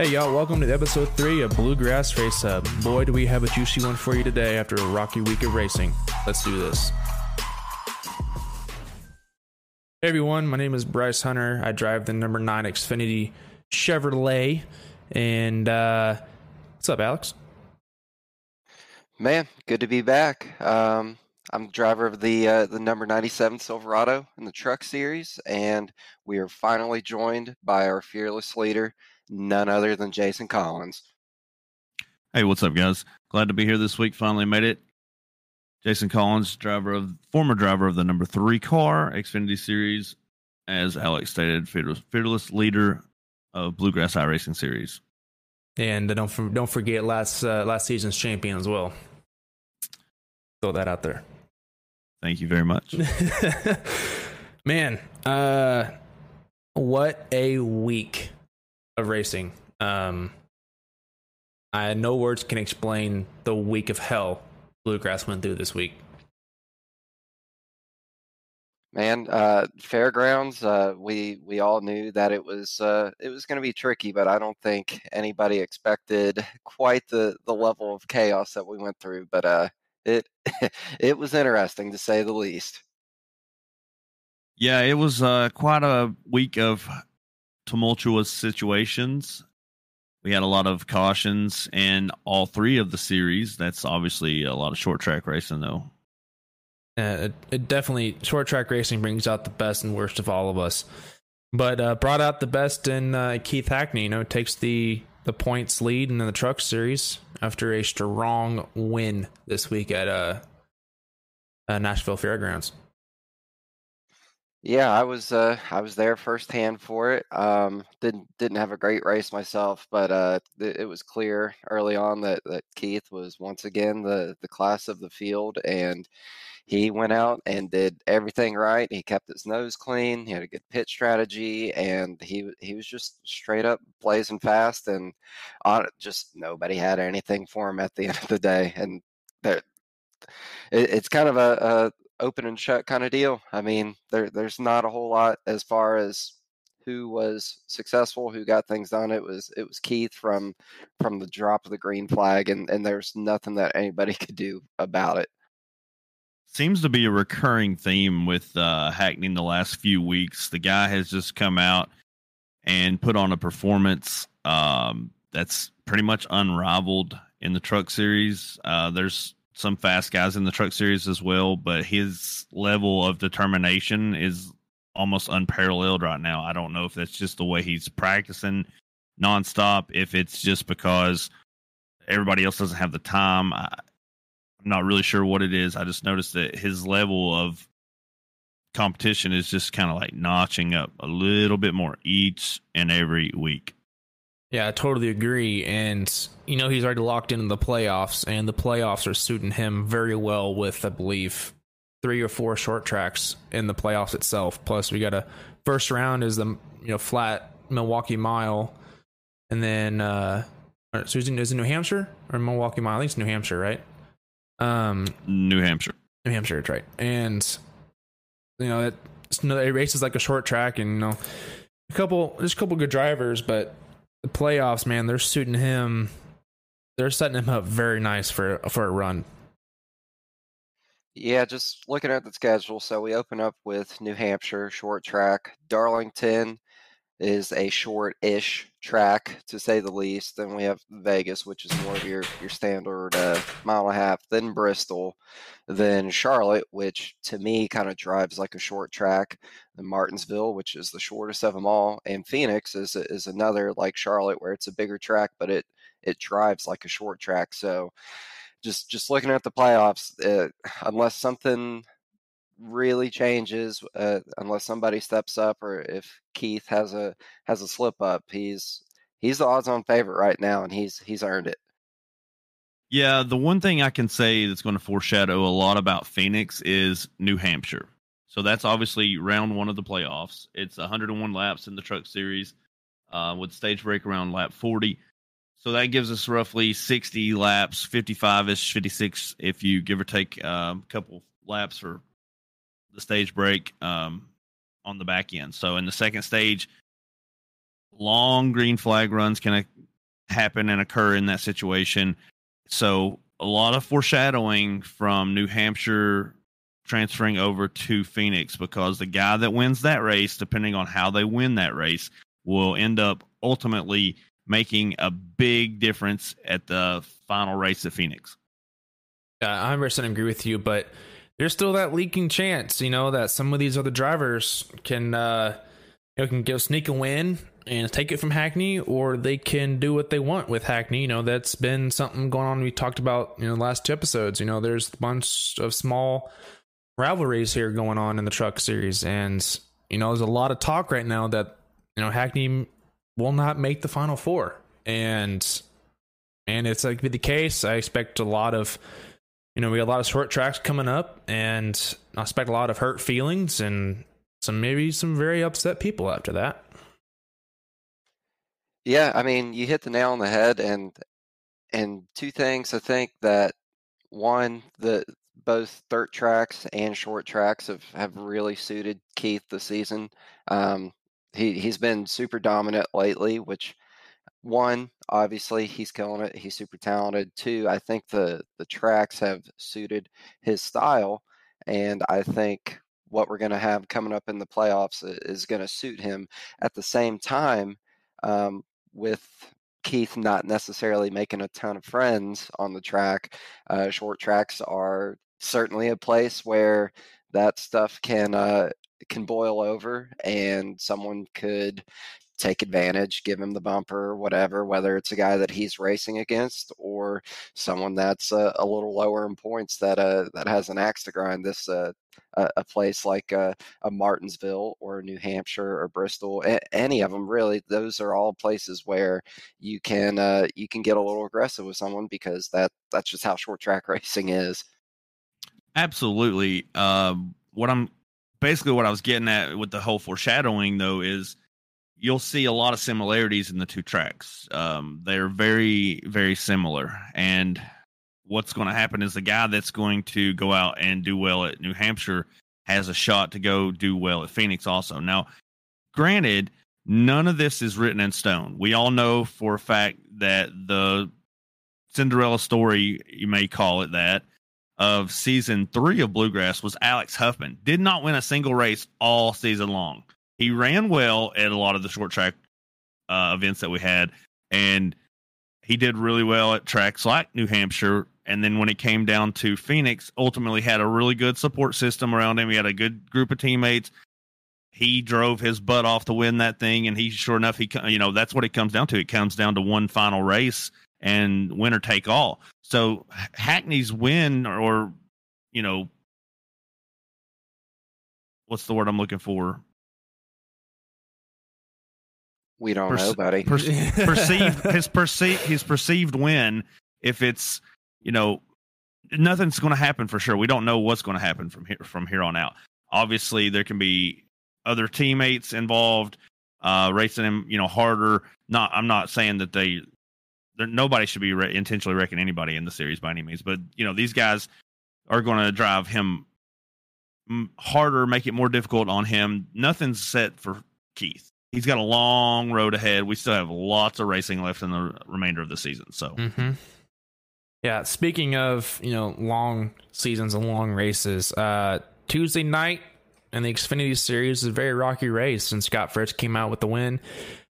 Hey, y'all, welcome to episode three of Bluegrass Race Hub. Boy, do we have a juicy one for you today after a rocky week of racing. Let's do this. Hey, everyone, my name is Bryce Hunter. I drive the number nine Xfinity Chevrolet. And uh, what's up, Alex? Man, good to be back. Um, I'm driver of the uh, the number 97 Silverado in the Truck Series, and we are finally joined by our fearless leader, none other than Jason Collins. Hey, what's up, guys? Glad to be here this week. Finally made it. Jason Collins, driver of former driver of the number three car Xfinity Series, as Alex stated, fearless, fearless leader of Bluegrass iRacing Series. And don't don't forget last uh, last season's champion as well. Throw that out there. Thank you very much. Man, uh, what a week of racing. Um, I no words can explain the week of hell Bluegrass went through this week. Man, uh, fairgrounds. Uh, we we all knew that it was uh, it was going to be tricky, but I don't think anybody expected quite the the level of chaos that we went through. But uh, it it was interesting to say the least. Yeah, it was uh, quite a week of tumultuous situations. We had a lot of cautions in all three of the series. That's obviously a lot of short track racing, though. Uh, it, it, definitely short track racing brings out the best and worst of all of us, but uh, brought out the best in uh, Keith Hackney. You know, takes the the points lead in the Truck Series after a strong win this week at uh, Nashville Fairgrounds. Yeah, I was uh, I was there firsthand for it. Um, didn't didn't have a great race myself, but uh, th- it was clear early on that, that Keith was once again the the class of the field, and he went out and did everything right. He kept his nose clean. He had a good pit strategy, and he he was just straight up blazing fast. And on just nobody had anything for him at the end of the day. And there, it, it's kind of a, open and shut kind of deal. I mean, there there's not a whole lot as far as who was successful, who got things done. It was it was Keith from from the drop of the green flag, and and there's nothing that anybody could do about it. Seems to be a recurring theme with uh, Hackney the last few weeks. The guy has just come out and put on a performance um, that's pretty much unrivaled in the truck series. Uh, there's some fast guys in the truck series as well, but his level of determination is almost unparalleled right now. I don't know if that's just the way he's practicing nonstop, if it's just because everybody else doesn't have the time. I, I'm not really sure what it is. I just noticed that his level of competition is just kind of like notching up a little bit more each and every week. Yeah, I totally agree. And, you know, he's already locked into the playoffs, and the playoffs are suiting him very well with, I believe, three or four short tracks in the playoffs itself. Plus, we got a first round is the, you know, flat Milwaukee mile. And then, uh, so is it, is it New Hampshire or Milwaukee mile? I think it's New Hampshire, right? Um, New Hampshire. New Hampshire, that's right. And, you know, it, it races like a short track, and, you know, a couple, there's a couple good drivers, but the playoffs, man, they're suiting him. They're setting him up very nice for for a run. Yeah, just looking at the schedule. So we open up with New Hampshire short track. Darlington is a short-ish track to say the least. Then we have Vegas, which is more of your your standard uh, mile and a half. Then Bristol, then Charlotte, which to me kind of drives like a short track. Then Martinsville, which is the shortest of them all, and Phoenix is is another like Charlotte, where it's a bigger track, but it it drives like a short track. So just just looking at the playoffs, uh, unless something really changes uh, unless somebody steps up or if Keith has a has a slip up. He's he's the odds on favorite right now, and he's he's earned it. Yeah, the one thing I can say that's going to foreshadow a lot about Phoenix is New Hampshire. So that's obviously round one of the playoffs. It's 101 laps in the Truck Series uh, with stage break around lap 40. So that gives us roughly 60 laps, 55 ish, 56 if you give or take um, a couple laps for the stage break um, on the back end. So in the second stage, long green flag runs can happen and occur in that situation. So a lot of foreshadowing from New Hampshire transferring over to Phoenix because the guy that wins that race, depending on how they win that race, will end up ultimately making a big difference at the final race at Phoenix. I 100% agree with you, but there's still that leaking chance, you know, that some of these other drivers can, uh, you know, can go sneak a win and take it from Hackney, or they can do what they want with Hackney. You know, that's been something going on. We talked about you know the last two episodes. You know, there's a bunch of small rivalries here going on in the truck series, and you know, there's a lot of talk right now that you know Hackney will not make the final four, and and it's like be the case. I expect a lot of you know we got a lot of short tracks coming up, and I expect a lot of hurt feelings and some maybe some very upset people after that. Yeah, I mean, you hit the nail on the head, and and two things. I think that one, that both dirt tracks and short tracks have have really suited Keith this season. Um, he he's been super dominant lately, which one obviously he's killing it. He's super talented. Two, I think the the tracks have suited his style, and I think what we're going to have coming up in the playoffs is going to suit him. At the same time, um, with Keith not necessarily making a ton of friends on the track. Uh, short tracks are certainly a place where that stuff can uh, can boil over, and someone could take advantage, give him the bumper, whatever, whether it's a guy that he's racing against or someone that's uh, a little lower in points that uh, that has an axe to grind. This uh, a, place like a, uh, a, Martinsville or New Hampshire or Bristol, a, any of them really. Those are all places where you can uh, you can get a little aggressive with someone because that that's just how short track racing is. Absolutely. Um, what I'm basically what I was getting at with the whole foreshadowing though is you'll see a lot of similarities in the two tracks. Um, they're very very similar and what's going to happen is the guy that's going to go out and do well at New Hampshire has a shot to go do well at Phoenix also. Now, granted, none of this is written in stone. We all know for a fact that the Cinderella story, you may call it that, of season three of Bluegrass was Alex Huffman. Did not win a single race all season long. He ran well at a lot of the short track uh, events that we had, and he did really well at tracks like New Hampshire and then when it came down to Phoenix, ultimately had a really good support system around him. He had a good group of teammates. He drove his butt off to win that thing, and he sure enough, he you know that's what it comes down to. It comes down to one final race and winner take all. So Hackney's win, or, or you know, what's the word I'm looking for? We don't Perce- know, buddy. Per- perceived his perceived his perceived win. If it's you know, nothing's going to happen for sure. We don't know what's going to happen from here from here on out. Obviously, there can be other teammates involved, uh, racing him, you know, harder. Not, I'm not saying that they, nobody should be re- intentionally wrecking anybody in the series by any means, but you know, these guys are going to drive him harder, make it more difficult on him. Nothing's set for Keith. He's got a long road ahead. We still have lots of racing left in the remainder of the season. So. Mm-hmm. Yeah, speaking of, you know, long seasons and long races, uh Tuesday night in the Xfinity series is a very rocky race and Scott Fritz came out with the win.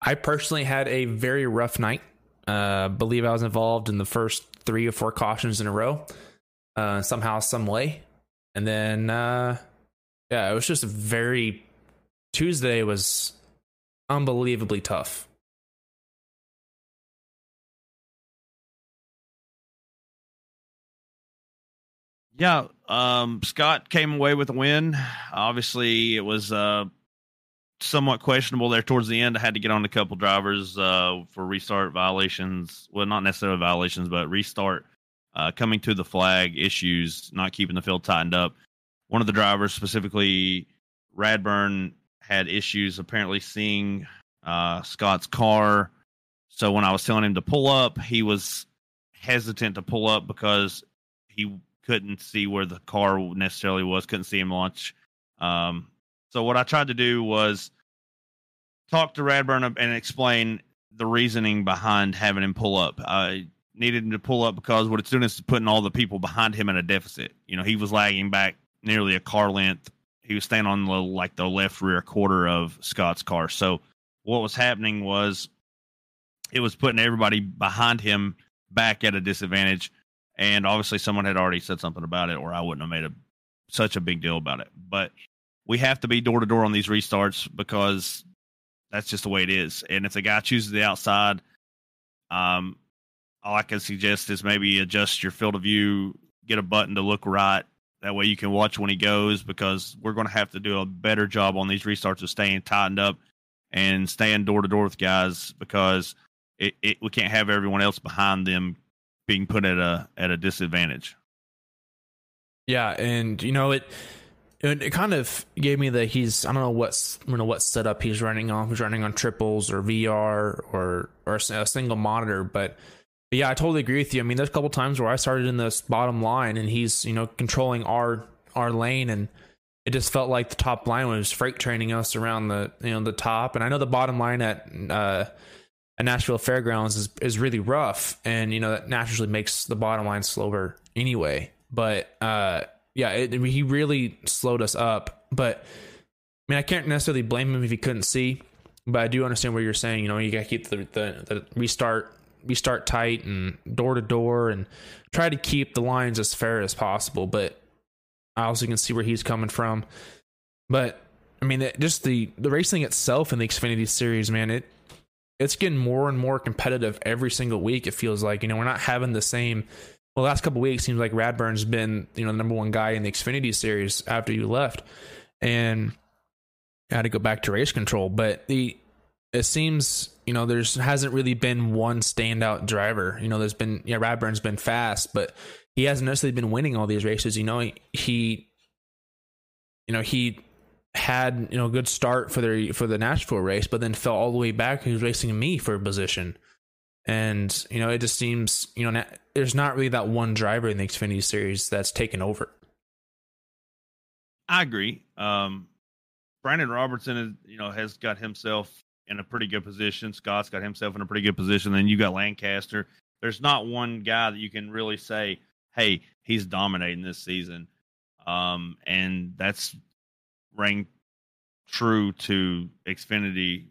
I personally had a very rough night. Uh believe I was involved in the first 3 or 4 cautions in a row. Uh somehow some way. And then uh yeah, it was just a very Tuesday was unbelievably tough. Yeah, um, Scott came away with a win. Obviously, it was uh, somewhat questionable there towards the end. I had to get on a couple drivers uh, for restart violations. Well, not necessarily violations, but restart uh, coming to the flag issues, not keeping the field tightened up. One of the drivers, specifically Radburn, had issues apparently seeing uh, Scott's car. So when I was telling him to pull up, he was hesitant to pull up because he couldn't see where the car necessarily was, couldn't see him launch. Um, so what I tried to do was talk to Radburn and explain the reasoning behind having him pull up. I needed him to pull up because what it's doing is putting all the people behind him in a deficit. You know, he was lagging back nearly a car length. He was staying on the like the left rear quarter of Scott's car. So what was happening was it was putting everybody behind him back at a disadvantage. And obviously someone had already said something about it or I wouldn't have made a such a big deal about it. But we have to be door to door on these restarts because that's just the way it is. And if the guy chooses the outside, um, all I can suggest is maybe adjust your field of view, get a button to look right. That way you can watch when he goes because we're going to have to do a better job on these restarts of staying tightened up and staying door to door with guys because it, it, we can't have everyone else behind them being put at a at a disadvantage. Yeah, and you know it it, it kind of gave me the he's I don't know what you know what setup he's running on. He's running on triples or VR or or a single monitor, but. But yeah, I totally agree with you. I mean, there's a couple times where I started in this bottom line, and he's you know controlling our our lane, and it just felt like the top line was freight training us around the you know the top. And I know the bottom line at uh, at Nashville Fairgrounds is is really rough, and you know that naturally makes the bottom line slower anyway. But uh, yeah, it, he really slowed us up. But I mean, I can't necessarily blame him if he couldn't see. But I do understand what you're saying. You know, you got to keep the, the, the restart restart tight and door to door and try to keep the lines as fair as possible. But I also can see where he's coming from. But I mean, just the the racing itself in the Xfinity Series, man, it it's getting more and more competitive every single week. It feels like you know we're not having the same well, the last couple weeks seems like Radburn's been you know the number one guy in the Xfinity series after you left, and I had to go back to race control. But the it seems you know there's hasn't really been one standout driver. You know, there's been yeah Radburn's been fast, but he hasn't necessarily been winning all these races. You know, he, he you know he had you know a good start for the for the Nashville race, but then fell all the way back. He was racing me for a position. And you know, it just seems you know there's not really that one driver in the Xfinity series that's taken over. I agree. Um, Brandon Robertson is you know has got himself in a pretty good position. Scott's got himself in a pretty good position. Then you got Lancaster. There's not one guy that you can really say, "Hey, he's dominating this season," um, and that's rang true to Xfinity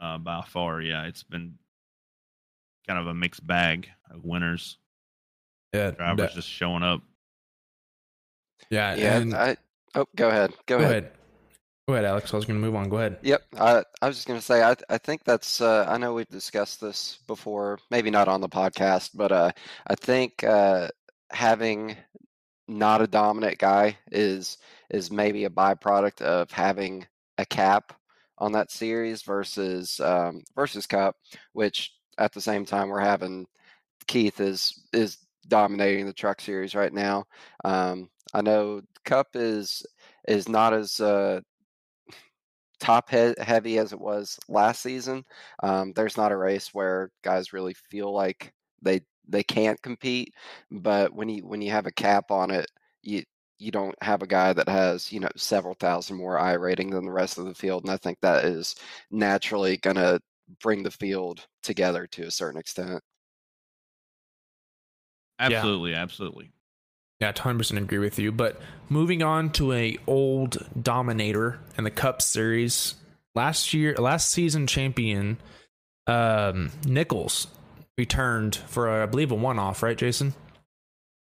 uh, by far. Yeah, it's been kind of a mixed bag of winners. Yeah, drivers that, just showing up. Yeah, yeah. And, I, oh, go ahead. Go, go ahead. ahead. Go ahead, Alex. I was going to move on. Go ahead. Yep. I, I was just going to say, I, I think that's, uh, I know we've discussed this before, maybe not on the podcast, but uh, I think uh, having not a dominant guy is is maybe a byproduct of having a cap on that series versus um, versus Cup, which at the same time we're having Keith is is dominating the truck series right now. Um, I know Cup is is not as uh, top he- heavy as it was last season. Um, there's not a race where guys really feel like they they can't compete, but when you when you have a cap on it, you you don't have a guy that has you know several thousand more iRating than the rest of the field, and I think that is naturally going to bring the field together to a certain extent. Absolutely, yeah. absolutely. Yeah, 100% agree with you. But moving on to a old dominator in the Cup Series, last year, last season champion, um, Nichols returned for, a, I believe, a one-off, right, Jason?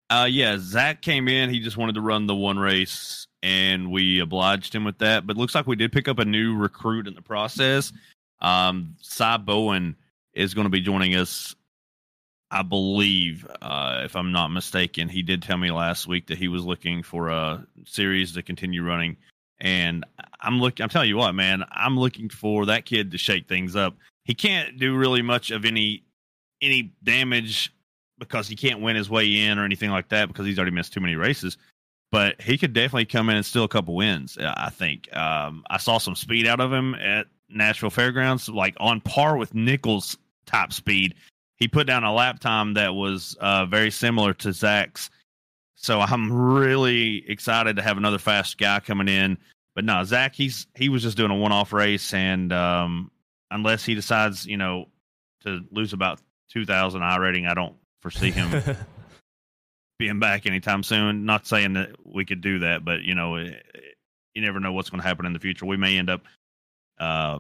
Uh, yeah, Zach came in. He just wanted to run the one race, and we obliged him with that. But looks like we did pick up a new recruit in the process. Um, Cy Bowen is going to be joining us, I believe, uh, if I'm not mistaken. He did tell me last week that he was looking for a series to continue running, and I'm looking. I'm telling you what, man, I'm looking for that kid to shake things up. He can't do really much of any any damage because he can't win his way in or anything like that because he's already missed too many races. But he could definitely come in and steal a couple wins. I think um, I saw some speed out of him at Nashville Fairgrounds, like on par with Nichols' top speed. He put down a lap time that was uh, very similar to Zach's. So I'm really excited to have another fast guy coming in. But no, Zach, he's he was just doing a one-off race, and um, unless he decides, you know, to lose about two thousand iRating. I don't foresee him being back anytime soon. Not saying that we could do that, but you know, it, you never know what's going to happen in the future. We may end up uh,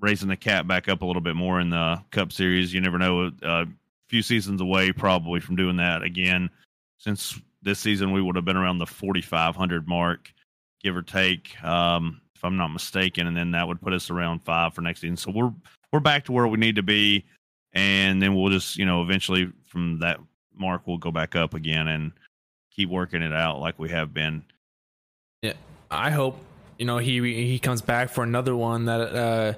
raising the cap back up a little bit more in the Cup Series. You never know. A uh, few seasons away, probably from doing that again. Since this season, we would have been around the 4,500 mark, give or take, um, if I'm not mistaken, and then that would put us around five for next season. So we're we're back to where we need to be, and then we'll just you know eventually from that mark we'll go back up again and keep working it out like we have been. Yeah, I hope you know he he comes back for another one that uh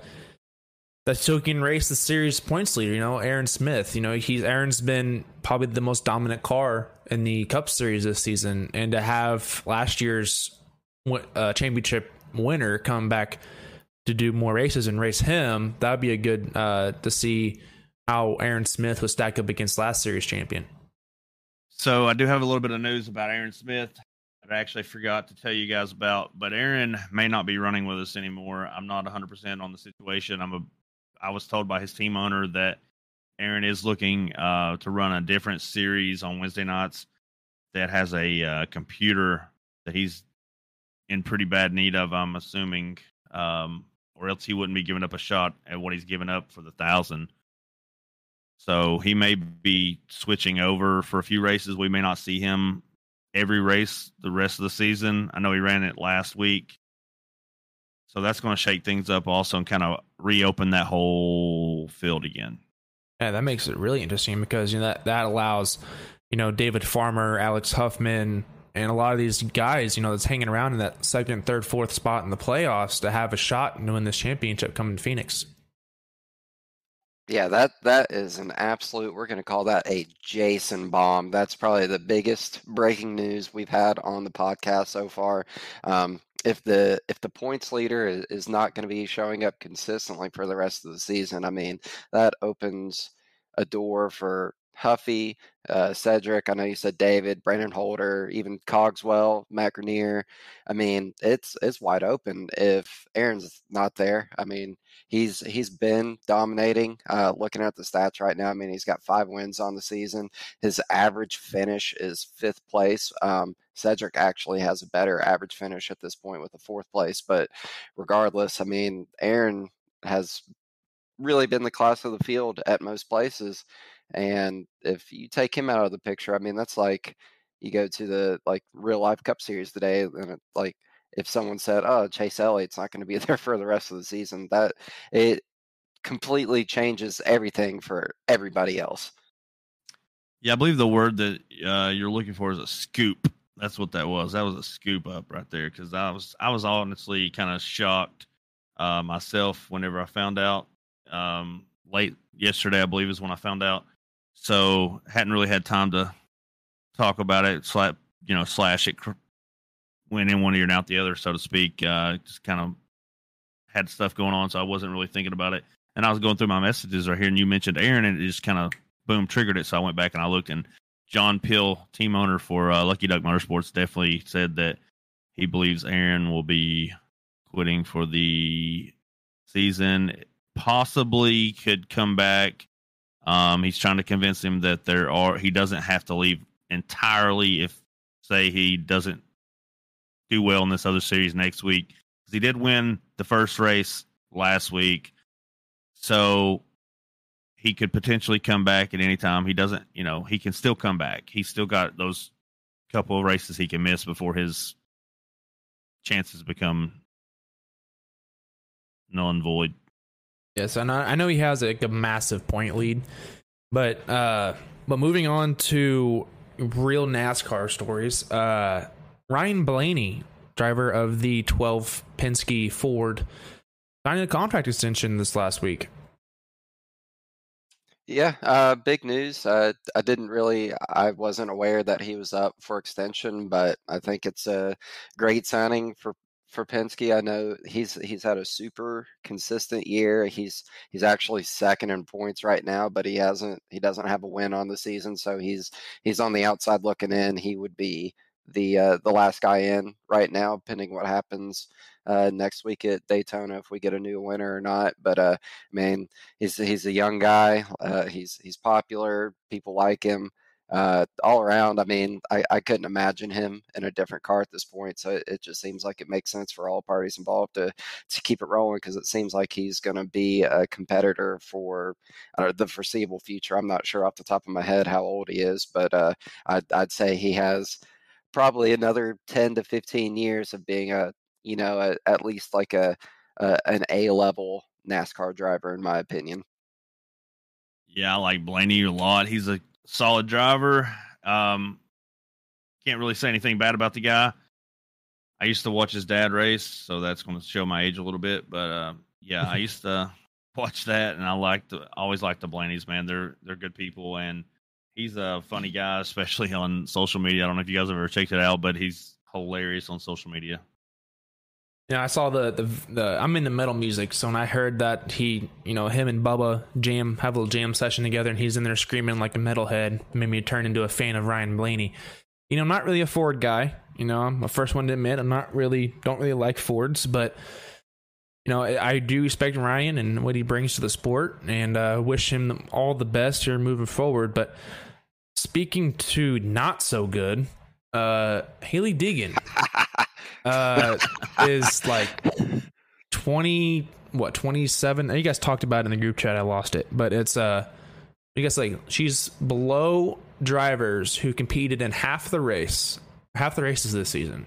that so he can race the series points leader. You know, Aaron Smith. You know, he's Aaron's been probably the most dominant car in the Cup Series this season, and to have last year's uh, championship winner come back to do more races and race him, that would be a good uh, to see how Aaron Smith was stacked up against last series champion. So I do have a little bit of news about Aaron Smith. I actually forgot to tell you guys about, but Aaron may not be running with us anymore. I'm not 100% on the situation. I'm a I was told by his team owner that Aaron is looking uh, to run a different series on Wednesday nights that has a uh, computer that he's in pretty bad need of. I'm assuming, um, or else he wouldn't be giving up a shot at what he's given up for the thousand. So he may be switching over for a few races. We may not see him every race the rest of the season. I know he ran it last week. So that's going to shake things up also and kind of reopen that whole field again. Yeah, that makes it really interesting because you know that that allows you know David Farmer, Alex Huffman, and a lot of these guys you know that's hanging around in that second, third, fourth spot in the playoffs to have a shot in win this championship coming to Phoenix. Yeah, that that is an absolute. We're going to call that a Jason bomb. That's probably the biggest breaking news we've had on the podcast so far. Um, if the if the points leader is, not going to be showing up consistently for the rest of the season, I mean that opens a door for Huffy, uh, Cedric. I know you said David, Brandon Holder, even Cogswell, Matt Grenier. I mean, it's it's wide open if Aaron's not there. I mean, he's he's been dominating. Uh, looking at the stats right now, I mean, he's got five wins on the season. His average finish is fifth place. Um, Cedric actually has a better average finish at this point with the fourth place, but regardless, I mean, Aaron has really been the class of the field at most places. And if you take him out of the picture, I mean, that's like you go to the like real life Cup Series today, and it, like if someone said, "Oh, Chase Elliott's not going to be there for the rest of the season," that it completely changes everything for everybody else. Yeah, I believe the word that uh, you're looking for is a scoop. That's what that was. That was a scoop up right there because I was I was honestly kind of shocked uh, myself whenever I found out um, late yesterday. I believe is when I found out so hadn't really had time to talk about it. Slap, you know, slash it went in one ear and out the other, so to speak. Uh, just kind of had stuff going on, so I wasn't really thinking about it. And I was going through my messages right here, and you mentioned Aaron, and it just kind of boom triggered it. So I went back and I looked, and John Pill, team owner for uh, Lucky Duck Motorsports, definitely said that he believes Aaron will be quitting for the season. Possibly could come back um, he's trying to convince him that there are he doesn't have to leave entirely if say he doesn't do well in this other series next week because he did win the first race last week, so he could potentially come back at any time. He doesn't, you know, he can still come back. He's still got those couple of races he can miss before his chances become and void. Yes, and I, I know he has like a massive point lead, but uh, but moving on to real NASCAR stories, uh, Ryan Blaney, driver of the 12 Penske Ford, signed a contract extension this last week. Yeah, uh, big news. Uh, I didn't really, I wasn't aware that he was up for extension, but I think it's a great signing for for Penske. I know he's he's had a super consistent year. He's he's actually second in points right now, but he hasn't he doesn't have a win on the season, so he's he's on the outside looking in. He would be the uh, the last guy in right now, pending what happens uh, next week at Daytona if we get a new winner or not. But uh, I mean, he's he's a young guy. Uh, he's he's popular. People like him. Uh, all around, I mean, I, I couldn't imagine him in a different car at this point. So it, it just seems like it makes sense for all parties involved to to keep it rolling because it seems like he's going to be a competitor for uh, the foreseeable future. I'm not sure off the top of my head how old he is, but uh, I'd, I'd say he has probably another 10 to 15 years of being a you know a, at least like a, a an A level NASCAR driver in my opinion. Yeah, I like Blaney a lot. He's a solid driver. Um, can't really say anything bad about the guy. I used to watch his dad race, so that's going to show my age a little bit. But uh, yeah, I used to watch that, and I like to always like the Blaney's. Man, they're they're good people, and he's a funny guy, especially on social media. I don't know if you guys have ever checked it out, but he's hilarious on social media. Yeah, I saw the, the the I'm into metal music, so when I heard that he, you know, him and Bubba jam have a little jam session together, and he's in there screaming like a metalhead, made me turn into a fan of Ryan Blaney. You know, I'm not really a Ford guy. You know, I'm the first one to admit I'm not really don't really like Fords, but you know, I do respect Ryan and what he brings to the sport, and uh, wish him all the best here moving forward. But speaking to not so good, uh, Hailie Deegan. uh, is like 20 what 27 you guys talked about it in the group chat. I lost it. But it's uh I guess like she's below drivers who competed in half the race half the races this season.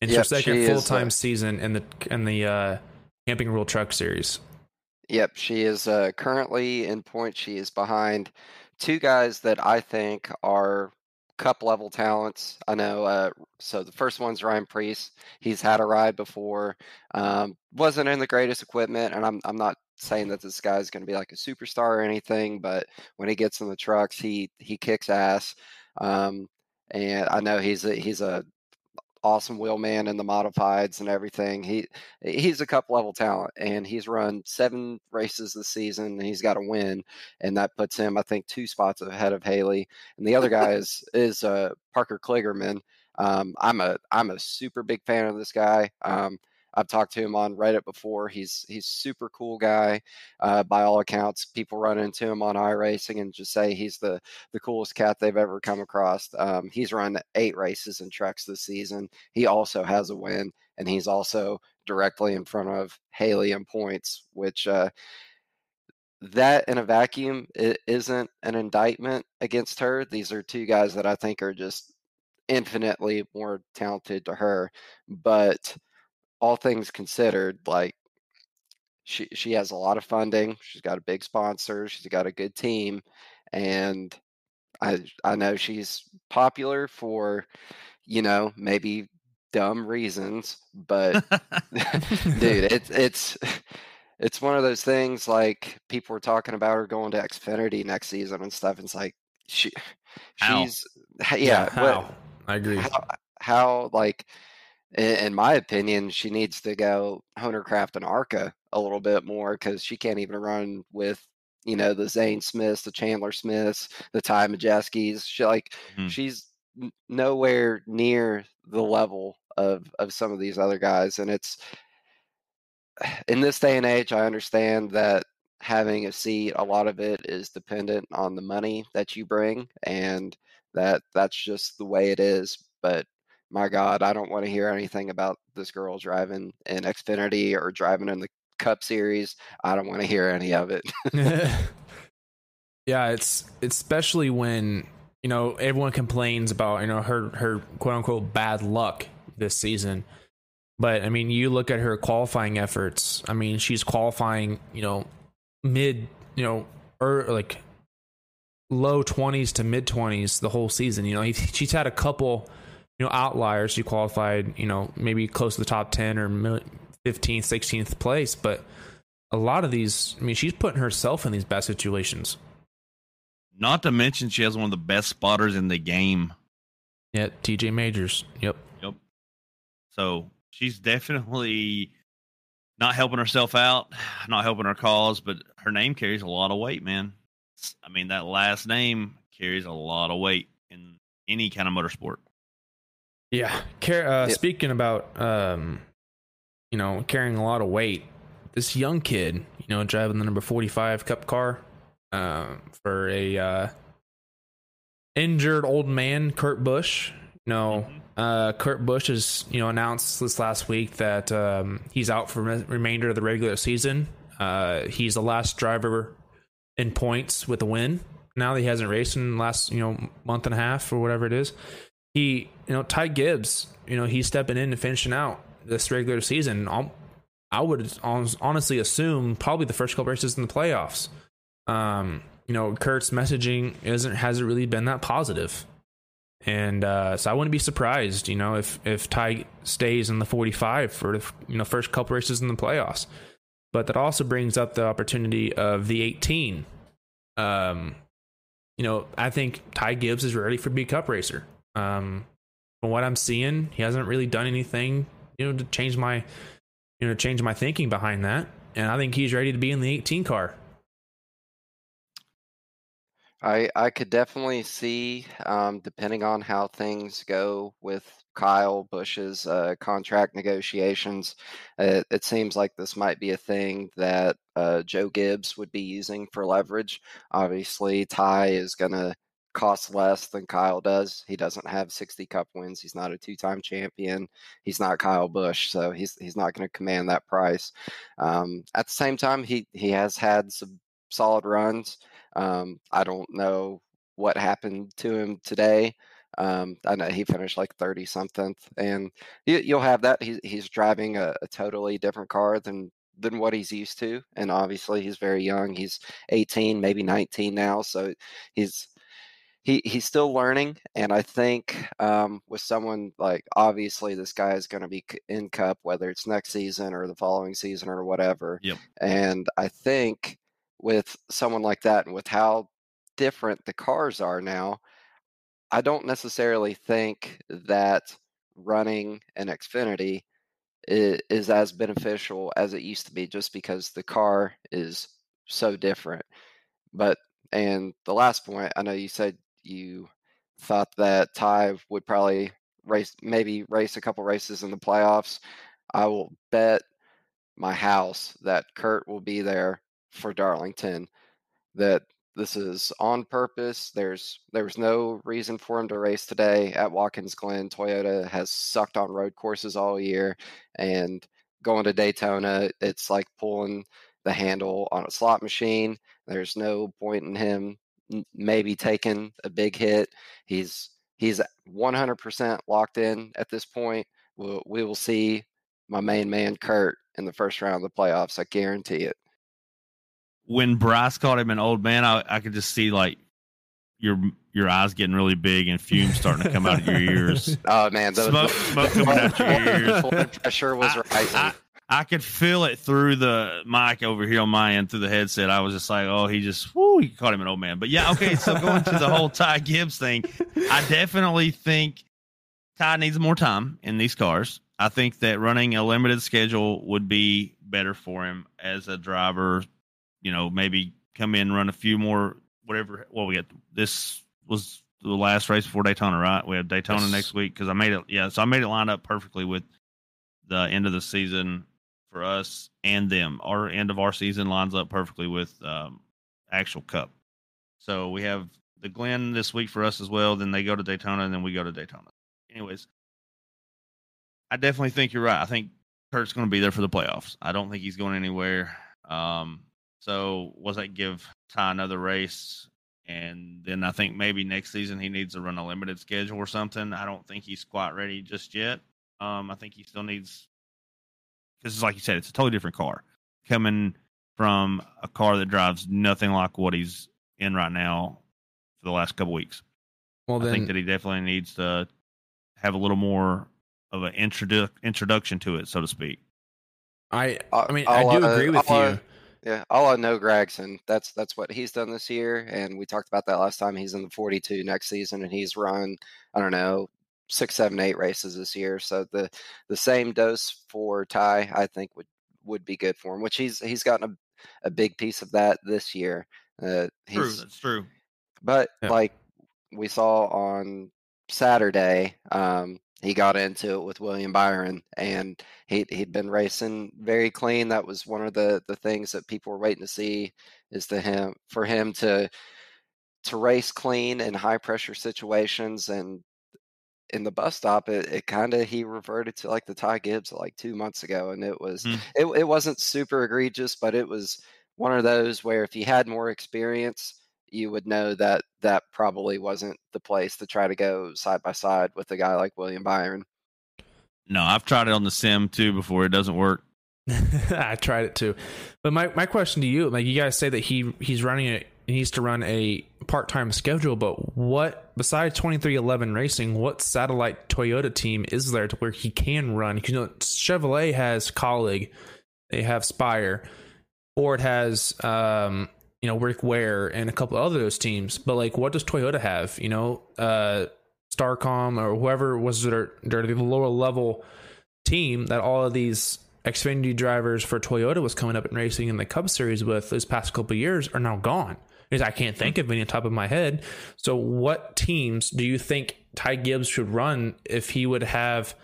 It's yep, her second full-time uh, season in the in the uh camping world truck series. Yep she is uh currently in point. She is behind two guys that i think are cup level talents. I know. Uh, so the first one's Ryan Preece. He's had a ride before. Um, wasn't in the greatest equipment, and I'm I'm not saying that this guy's going to be like a superstar or anything, but when he gets in the trucks, he he kicks ass. Um, and I know he's a he's a awesome wheelman in the modifieds and everything. He he's a cup level talent, and he's run seven races this season. And he's got a win, and that puts him, I think, two spots ahead of Hailie. And the other guy is is uh, Parker Kligerman. Um, I'm a I'm a super big fan of this guy. Um, I've talked to him on Reddit before. He's he's super cool guy. Uh, by all accounts, people run into him on iRacing and just say he's the the coolest cat they've ever come across. Um, he's run eight races in trucks this season. He also has a win, and he's also directly in front of Hailie in points, which. Uh, that in a vacuum it isn't an indictment against her. These are two guys that I think are just infinitely more talented to her. But all things considered, like she she has a lot of funding. She's got a big sponsor. She's got a good team, and I I know she's popular for you know maybe dumb reasons, but dude, it's it's it's one of those things like people were talking about her going to Xfinity next season and stuff. And It's like she she's yeah, yeah how? I agree. How, how like in, my opinion, she needs to go Honercraft and ARCA a little bit more because she can't even run with you know the Zane Smiths, the Chandler Smiths, the Ty Majeskis. She like mm-hmm. she's nowhere near the level of of some of these other guys, and it's in this day and age. I understand that having a seat, a lot of it is dependent on the money that you bring, and that that's just the way it is. But my God, I don't want to hear anything about this girl driving in Xfinity or driving in the Cup Series. I don't want to hear any of it. yeah, it's especially when you know everyone complains about you know her her quote unquote bad luck this season. But I mean, you look at her qualifying efforts. I mean, she's qualifying, you know, mid, you know, or like low 20s to mid 20s the whole season. You know, she's had a couple you know outliers She qualified you know maybe close to the top 10 or 15th 16th place. But a lot of these i mean she's putting herself in these bad situations. Not to mention she has one of the best spotters in the game. Yeah TJ Majors. Yep. Yep. So she's definitely not helping herself out not helping her cause but her name carries a lot of weight man. I mean that last name carries a lot of weight in any kind of motorsport Yeah. Car- uh, Yep. Speaking about, um, you know, carrying a lot of weight, this young kid, you know, driving the number 45 Cup car um, for a uh, injured old man, Kurt Busch. You know, uh, Kurt Busch has, you know, announced this last week that um, he's out for the remainder of the regular season. Uh, he's the last driver in points with a win. Now that he hasn't raced in the last, you know, month and a half or whatever it is he, you know, Ty Gibbs, you know, he's stepping in and finishing out this regular season. I'll, I would hon- honestly assume probably the first couple races in the playoffs. Um, you know, Kurt's messaging isn't hasn't really been that positive, and uh, so I wouldn't be surprised, you know, if if Ty stays in the 45 for the you know first couple races in the playoffs. But that also brings up the opportunity of the 18. Um, you know, I think Ty Gibbs is ready for B Cup racer. Um, from what I'm seeing, he hasn't really done anything, you know, to change my, you know, change my thinking behind that. And I think he's ready to be in the 18 car. I I could definitely see, um, depending on how things go with Kyle Busch's uh, contract negotiations, it, it seems like this might be a thing that uh, Joe Gibbs would be using for leverage. Obviously, Ty is going to cost less than Kyle does. He doesn't have 60 cup wins. He's not a two-time champion. He's not Kyle Busch, so he's he's not going to command that price. Um, at the same time, he he has had some solid runs. Um, I don't know what happened to him today. Um, I know he finished like 30 something, and you, you'll have that. He's he's driving a, a totally different car than than what he's used to, and obviously he's very young. He's 18, maybe 19 now, so he's he he's still learning. And I think um, with someone like obviously this guy is going to be in Cup, whether it's next season or the following season or whatever. Yep. And I think with someone like that, and with how different the cars are now, I don't necessarily think that running an Xfinity is, is as beneficial as it used to be just because the car is so different. But, and the last point, I know you said you thought that Ty would probably race, maybe race a couple races in the playoffs. I will bet my house that Kurt will be there for Darlington. That this is on purpose. There's there's no reason for him to race today at Watkins Glen. Toyota has sucked on road courses all year, and going to Daytona, it's like pulling the handle on a slot machine. There's no point in him maybe taking a big hit. He's he's 100% locked in at this point. We'll, we will see my main man Kurt in the first round of the playoffs. I guarantee it. When Bryce called him an old man, I, I could just see like your your eyes getting really big and fumes starting to come out of your ears. Oh man, the, Smoke- smoke coming out your ears. pressure was I- rising. I, I could feel it through the mic over here on my end through the headset. I was just like, oh, he just, whoo, he called him an old man. But yeah, okay. So going to the whole Ty Gibbs thing, I definitely think Ty needs more time in these cars. I think that running a limited schedule would be better for him as a driver. You know, maybe come in, run a few more, whatever. Well, we got this was the last race before Daytona, right? We have Daytona Yes. next week because I made it. Yeah, so I made it line up perfectly with the end of the season for us and them. Our end of our season lines up perfectly with um, actual Cup. So we have the Glen this week for us as well. Then they go to Daytona, and then we go to Daytona. Anyways, I definitely think you're right. I think Kurt's going to be there for the playoffs. I don't think he's going anywhere. Um, so was that give Ty another race? And then I think maybe next season he needs to run a limited schedule or something. I don't think he's quite ready just yet. Um, I think he still needs because, like you said, it's a totally different car coming from a car that drives nothing like what he's in right now for the last couple weeks. Well, I think that he definitely needs to have a little more of an introdu- introduction to it, so to speak. I, I'll- mean, I'll, I do uh, agree with I'll, you. uh, Yeah, all I know Gragson. That's that's what he's done this year, and we talked about that last time. He's in the 42 next season, and he's run I don't know six, seven, eight races this year. So the the same dose for Ty, I think would would be good for him. Which he's he's gotten a, a big piece of that this year. Uh, True, that's true. but Yeah. like we saw on Saturday, um, he got into it with William Byron, and he he'd been racing very clean. That was one of the the things that people were waiting to see is to him for him to to race clean in high pressure situations and in the bus stop it, it kind of he reverted to like the ty gibbs like two months ago and it was Mm. it, it wasn't super egregious but it was one of those where if you had more experience you would know that that probably wasn't the place to try to go side by side with a guy like william byron No, I've tried it on the sim too before. It doesn't work. I tried it too. But my, my question to you, like you guys say that he he's running a he needs to run a part time schedule, but what besides twenty three eleven racing, what satellite Toyota team is there to where he can run? 'Cause, You know, Chevrolet has Kaulig, they have Spire, Ford has um, you know, Rick Ware and a couple other those teams. But like what does Toyota have? You know, uh Starcom or whoever was their, their the lower level team that all of these Xfinity drivers for Toyota was coming up and racing in the Cup Series with this past couple years are now gone. Because I can't think of any on top of my head. So, what teams do you think Ty Gibbs should run if he would have,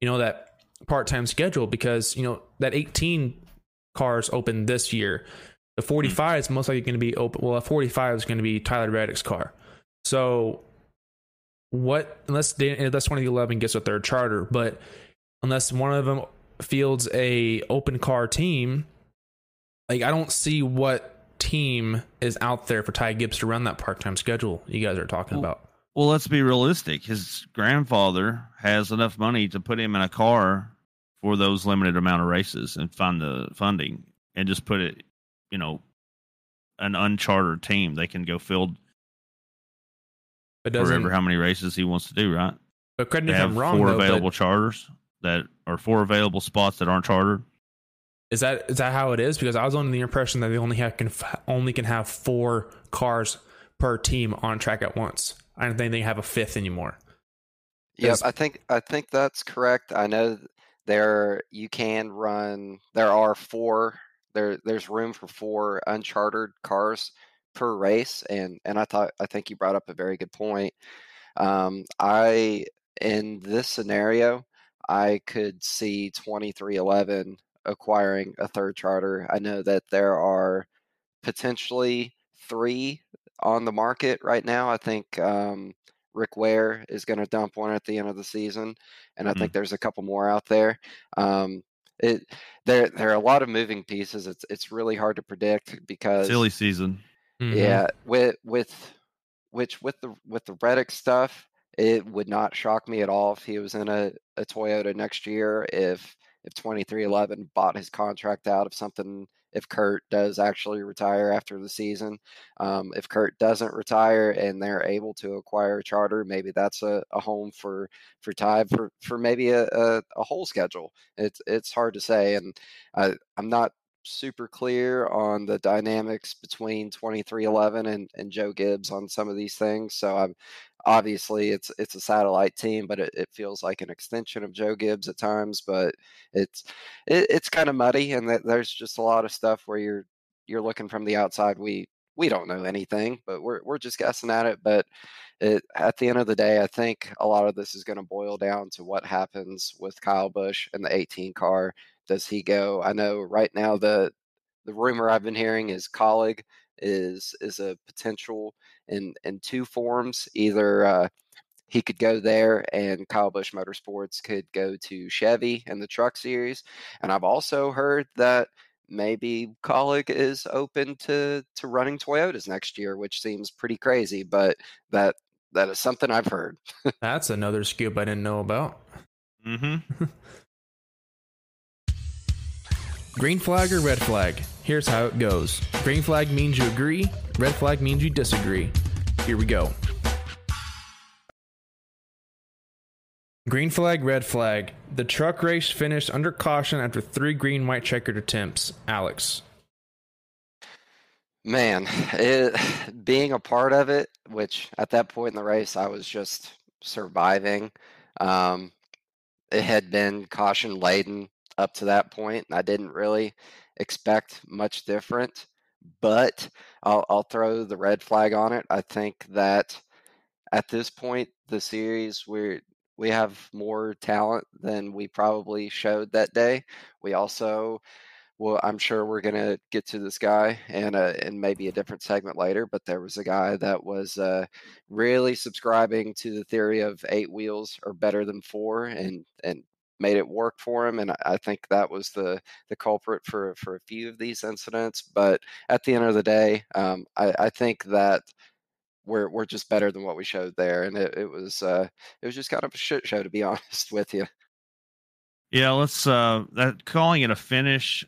you know, that part time schedule? Because you know that 18 cars open this year. The 45 hmm. is most likely going to be open. Well, a 45 is going to be Tyler Reddick's car. So, what unless they, unless 2011 gets a third charter, but unless one of them fields a open car team, like I don't see what team is out there for Ty Gibbs to run that part time schedule you guys are talking Well, about. Well, let's be realistic. His grandfather has enough money to put him in a car for those limited amount of races and find the funding and just put it, you know, an unchartered team. They can go field But wherever how many races he wants to do, right? but They if I'm wrong four though, but available charters that are four available spots that aren't chartered. Is that is that how it is? Because I was under the impression that they only have can only can have four cars per team on track at once. I don't think they have a fifth anymore. Yep, I think I think that's correct. I know there you can run. There are four. There there's room for four unchartered cars per race, and and I thought I think you brought up a very good point. Um, I in this scenario, I could see twenty three eleven acquiring a third charter. I know that there are potentially three on the market right now. I think um, Rick Ware is going to dump one at the end of the season, and I Mm. think there's a couple more out there. Um, it there there are a lot of moving pieces. It's it's really hard to predict because Silly season. Mhm. yeah, with with which with the with the Reddick stuff, it would not shock me at all if he was in a, a Toyota next year. If if twenty three eleven bought his contract out of something, if Kurt does actually retire after the season, um, if Kurt doesn't retire and they're able to acquire a charter, maybe that's a, a home for for Ty for for maybe a, a, a whole schedule. It's it's hard to say, and I I'm not super clear on the dynamics between 2311 and, and Joe Gibbs on some of these things. So I'm obviously it's it's a satellite team, but it, it feels like an extension of Joe Gibbs at times. But it's it, it's kind of muddy, and that there's just a lot of stuff where you're you're looking from the outside. We we don't know anything, but we're we're just guessing at it. But it, at the end of the day, I think a lot of this is going to boil down to what happens with Kyle Busch and the 18 car does he go? I know right now the the rumor I've been hearing is Kaulig is is a potential in in two forms. Either uh, he could go there, and Kyle Busch Motorsports could go to Chevy and the Truck Series. And I've also heard that maybe Kaulig is open to to running Toyotas next year, which seems pretty crazy, but that that is something I've heard. That's another scoop I didn't know about. Mm-hmm. Green flag or red flag? Here's how it goes. Green flag means you agree, red flag means you disagree. Here we go. Green flag, red flag. The truck race finished under caution after three green white checkered attempts. Alex. Man, it, being a part of it, which at that point in the race I was just surviving. Um, it had been caution laden up to that point, and I didn't really expect much different. But I'll, I'll throw the red flag on it. I think that at this point, the series we're we have more talent than we probably showed that day. We also well, I'm sure we're to get to this guy and uh, and maybe a different segment later. But there was a guy that was uh, really subscribing to the theory of eight wheels are better than four, and and made it work for him. And I think that was the the culprit for for a few of these incidents. But at the end of the day, um, I, I think that we're we're just better than what we showed there, and it, it was uh, it was just kind of a shit show to be honest with you. Yeah, let's uh that calling it a finish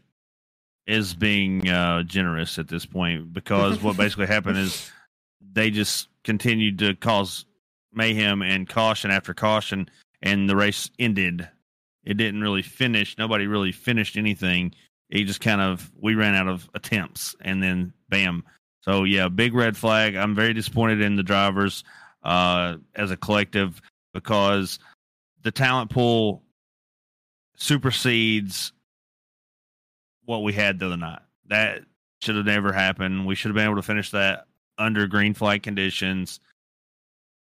is being uh, generous at this point because what basically happened is they just continued to cause mayhem and caution after caution, and the race ended. It didn't really finish. Nobody really finished anything. It just kind of we ran out of attempts, and then bam. So yeah, big red flag. I'm very disappointed in the drivers uh, as a collective because the talent pool supersedes what we had the other night. That should have never happened. We should have been able to finish that under green flag conditions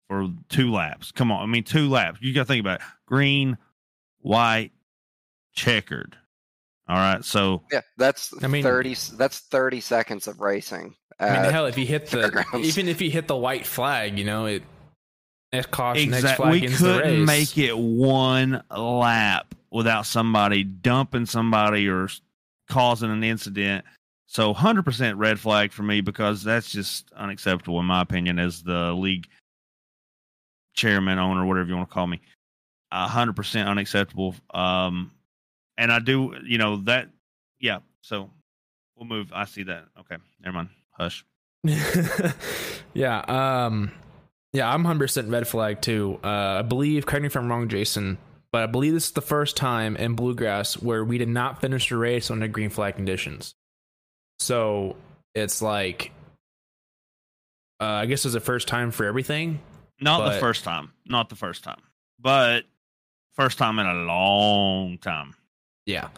for two laps. Come on. I mean, two laps. You got to think about it. green, white, checkered. All right. So, yeah, that's I mean, 30, that's 30 seconds of racing. I mean, hell, if you hit the, even if you hit the white flag, you know, it, next caution, exactly. next flag we couldn't make it one lap without somebody dumping somebody or causing an incident. So 100% red flag for me because that's just unacceptable in my opinion as the league chairman, owner, whatever you want to call me. 100% unacceptable. Um, and I do, you know, that, yeah. So we'll move. I see that. Okay. Never mind. Hush. yeah. Um, yeah, I'm 100% red flag too. Uh, I believe, correct me if I'm wrong, Jason, but I believe this is the first time in Bluegrass where we did not finish the race under green flag conditions. So it's like, uh, I guess it's the first time for everything. Not but, the first time. Not the first time. But first time in a long time. Yeah.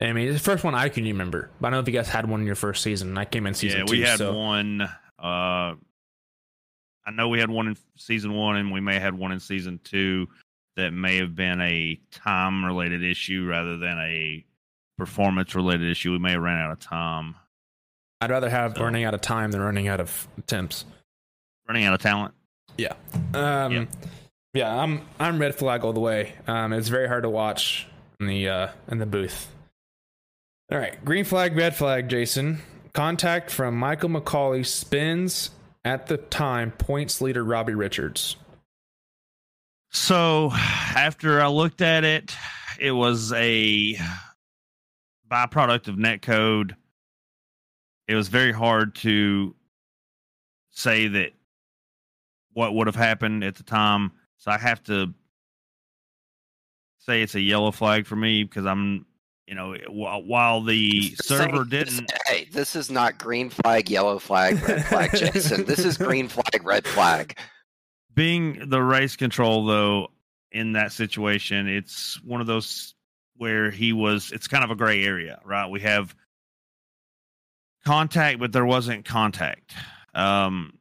I mean, it's the first one I can remember. But I don't know if you guys had one in your first season. I came in season yeah, two. Yeah, we had so. one. Uh, I know we had one in season one, and we may have had one in season two that may have been a time related issue rather than a performance related issue. We may have ran out of time. I'd rather have so, running out of time than running out of attempts. Running out of talent. Yeah. Um, yeah. Yeah. I'm I'm red flag all the way. Um, it's very hard to watch in the uh, in the booth. All right, green flag, red flag, Jason. Contact from Michael McCauley spins at the time points leader Robbie Richards. So after I looked at it, it was a byproduct of netcode. It was very hard to say that what would have happened at the time. So I have to say it's a yellow flag for me because I'm, you know, while the server didn't. Hey, this is not green flag, yellow flag, red flag, Jason. this is green flag, red flag being the race control though in that situation, it's one of those where he was. It's kind of a gray area, right? We have contact, but there wasn't contact. Um,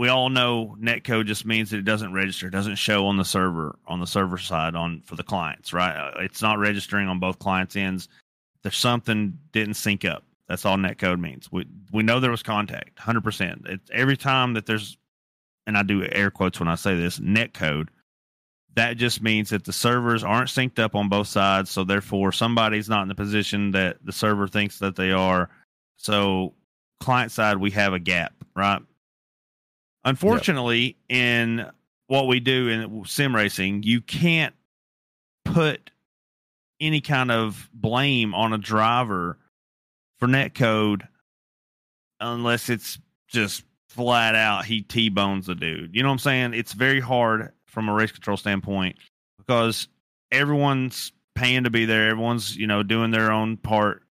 we all know netcode just means that it doesn't register, it doesn't show on the server on the server side on for the clients, right? Uh, it's not registering on both clients' ends. There's something didn't sync up. That's all netcode means. We we know there was contact, hundred percent. Every time that there's and I do air quotes when I say this, netcode. that just means that the servers aren't synced up on both sides. So therefore, somebody's not in the position that the server thinks that they are. So client side, we have a gap, right? Unfortunately, yep. in what we do in sim racing, you can't put any kind of blame on a driver for net code unless it's just flat out he T-bones the dude. You know what I'm saying? It's very hard from a race control standpoint because everyone's paying to be there. Everyone's, you know, doing their own part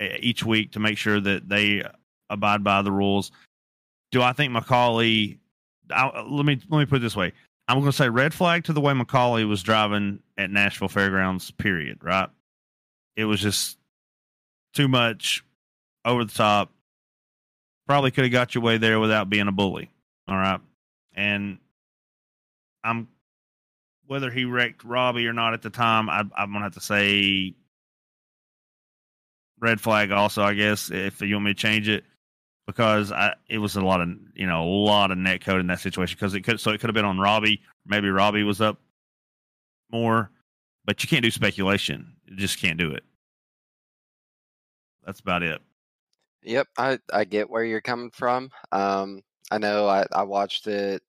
eh, each week to make sure that they abide by the rules. Do I think McCauley I, let me let me put it this way. I'm going to say red flag to the way McCauley was driving at Nashville Fairgrounds. Period. Right? It was just too much over the top probably could have got your way there without being a bully. All right. And I'm whether he wrecked Robbie or not at the time, I, I'm gonna have to say red flag. Also, I guess if you want me to change it, because I, it was a lot of you know a lot of net code in that situation because it could so it could have been on Robbie. Maybe Robbie was up more, but you can't do speculation. You just can't do it. That's about it. Yep, I I get where you're coming from. Um, I know I I watched it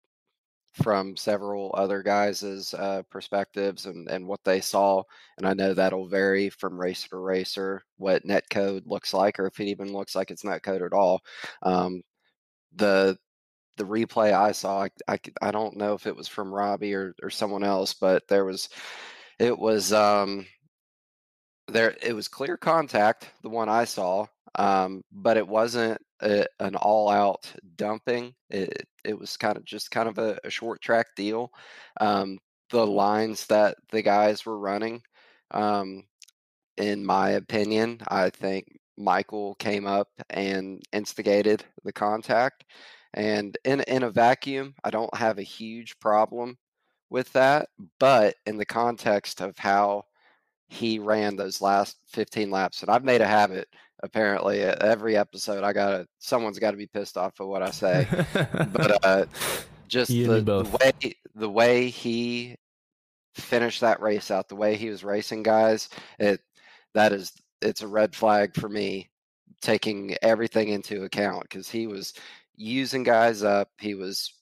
from several other guys' uh, perspectives and, and what they saw. And I know that'll vary from racer to racer what net code looks like, or if it even looks like it's netcode at all. Um, the the replay I saw, I, I, I don't know if it was from Robbie or, or someone else, but there was it was um, there it was clear contact, the one I saw, um, but it wasn't a, an all-out dumping. It it was kind of just kind of a, a short track deal. Um, the lines that the guys were running, um, in my opinion, I think Michael came up and instigated the contact. And in in a vacuum, I don't have a huge problem with that. But in the context of how he ran those last 15 laps, and I've made a habit apparently every episode i gotta someone's got to be pissed off of what i say. But uh just the, the, way the way he finished that race out the way he was racing guys it that is it's a red flag for me taking everything into account because he was using guys up he was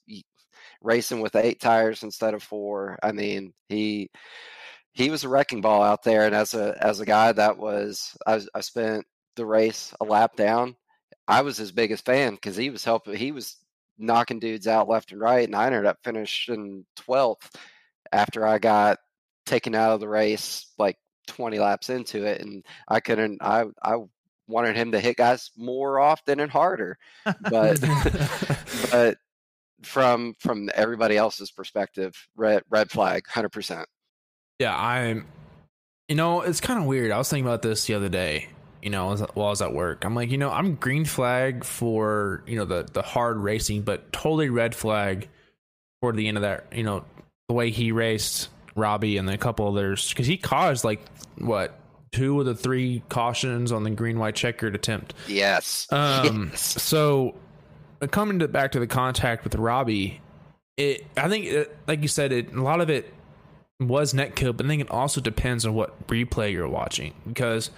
racing with eight tires instead of four. I mean he he was a wrecking ball out there and as a as a guy that was i, I spent the race a lap down, I was his biggest fan because he was helping. He was knocking dudes out left and right, and I ended up finishing 12th after I got taken out of the race like 20 laps into it, and I couldn't. I I wanted him to hit guys more often and harder, but but from from everybody else's perspective, red red flag, hundred percent. Yeah, I'm. You know, it's kind of weird. I was thinking about this the other day you know, while I was at work. I'm like, you know, I'm green flag for, you know, the, the hard racing, but totally red flag for the end of that, you know, the way he raced Robbie and a couple others. Cause he caused like, what, two of the three cautions on the green white checkered attempt. Yes. Um, yes. So coming to back to the contact with Robbie, it, I think, it, like you said, it, a lot of it was netcode, but I think it also depends on what replay you're watching because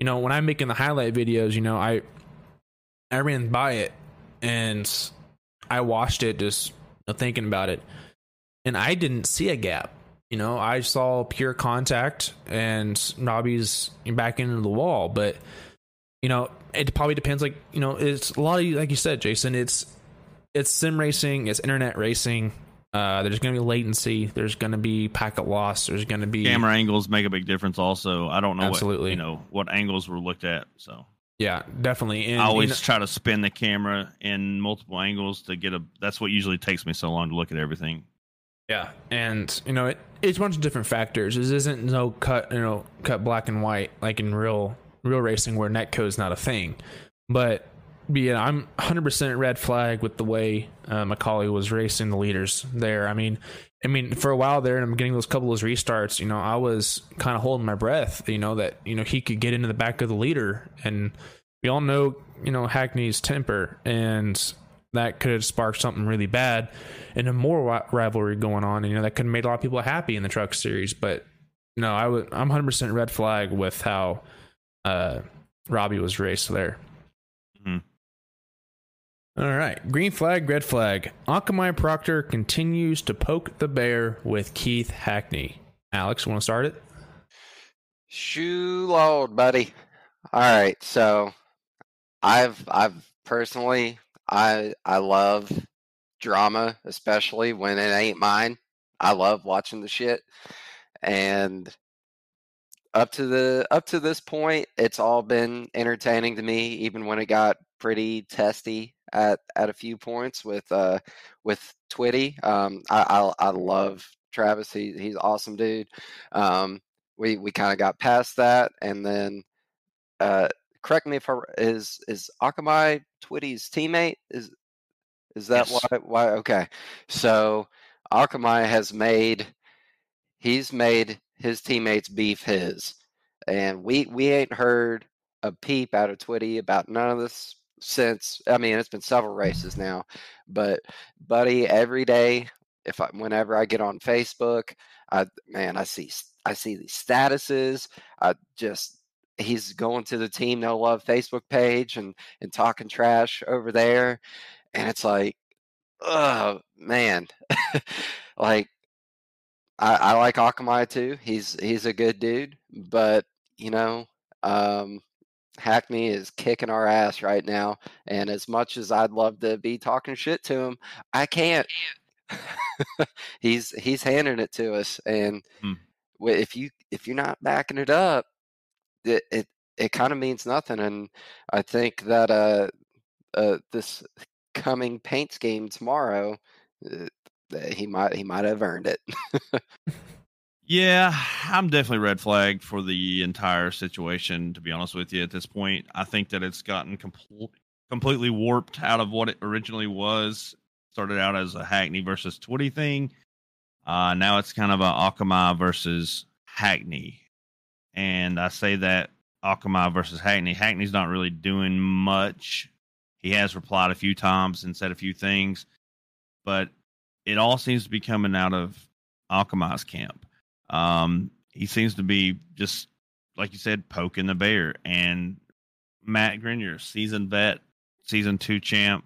you know, when I'm making the highlight videos, you know, I I ran by it and I watched it just you know, thinking about it. And I didn't see a gap. You know, I saw pure contact and Robbie's back into the wall, but you know, it probably depends like, you know, it's a lot of like you said, Jason, it's it's sim racing, it's internet racing. Uh, there's going to be latency. There's going to be packet loss. There's going to be camera angles make a big difference. Also, I don't know absolutely what, you know what angles were looked at. So yeah, definitely. And, I always you know, try to spin the camera in multiple angles to get a. That's what usually takes me so long to look at everything. Yeah, and you know it, it's a bunch of different factors. This isn't no cut, you know, cut black and white like in real real racing where netcode is not a thing. But yeah, I'm 100% red flag with the way uh, McCauley was racing the leaders there. I mean, I mean, for a while there, and I'm getting those couple of restarts. You know, I was kind of holding my breath. You know that you know he could get into the back of the leader, and we all know you know Hackney's temper, and that could have sparked something really bad, and a more rivalry going on. And, you know, that could have made a lot of people happy in the Truck Series. But no, I would I'm 100 percent red flag with how uh, Robbie was raced there. All right. Green flag, red flag. Akamai Proctor continues to poke the bear with Keith Hackney. Alex, want to start it? Shoe load, buddy. All right. So I've I've personally I I love drama, especially when it ain't mine. I love watching the shit. And up to the up to this point, it's all been entertaining to me, even when it got pretty testy at at a few points with uh with Twitty. Um, I, I, I love Travis. He he's awesome dude. Um, we we kind of got past that, and then uh, correct me if I is is Akamai Twitty's teammate is is that yes. why why okay? So Akamai has made he's made his teammates beef his, and we we ain't heard a peep out of Twitty about none of this since. I mean, it's been several races now, but buddy, every day, if I whenever I get on Facebook, I man, I see I see these statuses. I just he's going to the team no love Facebook page and and talking trash over there, and it's like, oh man, like I, I like Akamai too. He's he's a good dude, but you know, um, Hackney is kicking our ass right now. And as much as I'd love to be talking shit to him, I can't. he's he's handing it to us, and hmm. if you if you're not backing it up, it it, it kind of means nothing. And I think that uh, uh this coming paints game tomorrow, uh, he might he might have earned it. yeah, I'm definitely red flag for the entire situation. To be honest with you, at this point, I think that it's gotten com- completely warped out of what it originally was. Started out as a Hackney versus Twitty thing. Uh, now it's kind of a Akamai versus Hackney, and I say that Akamai versus Hackney. Hackney's not really doing much. He has replied a few times and said a few things, but it all seems to be coming out of Akamai's camp. Um, he seems to be just like you said, poking the bear. And Matt Grenier, seasoned vet, season two champ,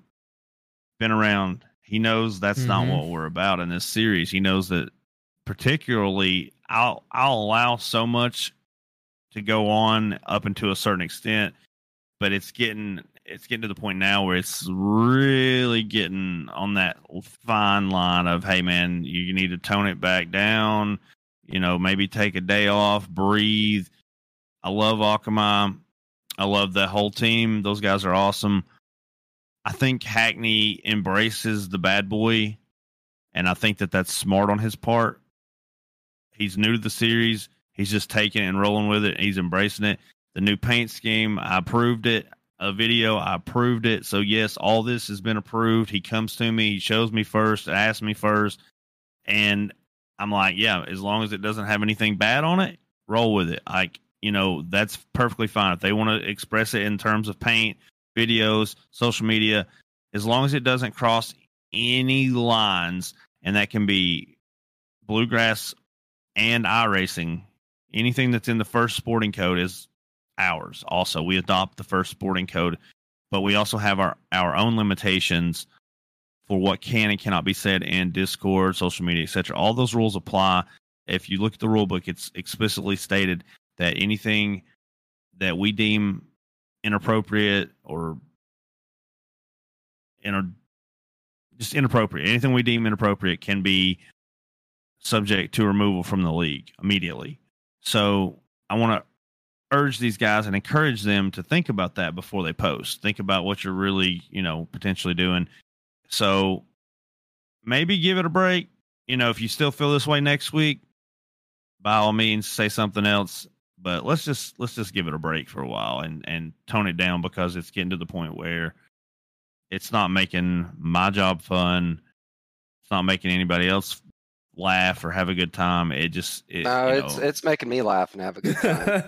been around. He knows that's mm-hmm. not what we're about in this series. He knows that particularly I'll I'll allow so much to go on up until a certain extent, but it's getting it's getting to the point now where it's really getting on that fine line of hey man you need to tone it back down you know maybe take a day off breathe. I love akamai. I love the whole team. Those guys are awesome. I think hackney embraces the bad boy and i think that that's smart on his part. He's new to the series. He's just taking it and rolling with it. He's embracing it. The new paint scheme i approved it. A video. I approved it. So yes, all this has been approved. He comes to me, he shows me first, asks me first, and I'm like, yeah, as long as it doesn't have anything bad on it, roll with it. Like, you know, that's perfectly fine. If they want to express it in terms of paint, videos, social media, as long as it doesn't cross any lines, and that can be bluegrass and iRacing, anything that's in the first sporting code is ours. Also, we adopt the first sporting code, but we also have our our own limitations for what can and cannot be said in Discord, social media, etc. All those rules apply. If you look at the rule book, it's explicitly stated that anything that we deem inappropriate or know just inappropriate anything we deem inappropriate can be subject to removal from the league immediately so i want to urge these guys and encourage them to think about that before they post. Think about what you're really, you know, potentially doing. So maybe give it a break. You know, if you still feel this way next week, by all means say something else. But let's just let's just give it a break for a while and and tone it down because it's getting to the point where it's not making my job fun. It's not making anybody else laugh or have a good time. It just it, no, it's know. it's making me laugh and have a good time.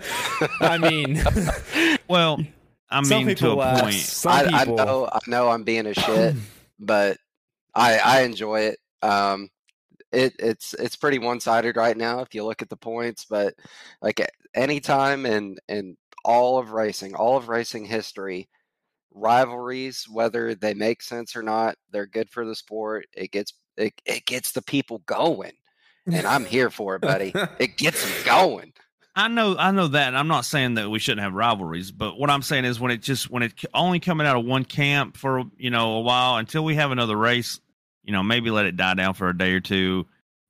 I mean, well, I mean to a laugh. point. Some I, I, know I know I'm being a shit, but I I enjoy it. Um, it it's it's pretty one sided right now if you look at the points, but like anytime in in all of racing, all of racing history, rivalries, whether they make sense or not, they're good for the sport. It gets it, it gets the people going, and I'm here for it, buddy. it gets them going. I know, I know that. I'm not saying that we shouldn't have rivalries, but what I'm saying is when it just when it only coming out of one camp for you know a while until we have another race, you know, maybe let it die down for a day or two,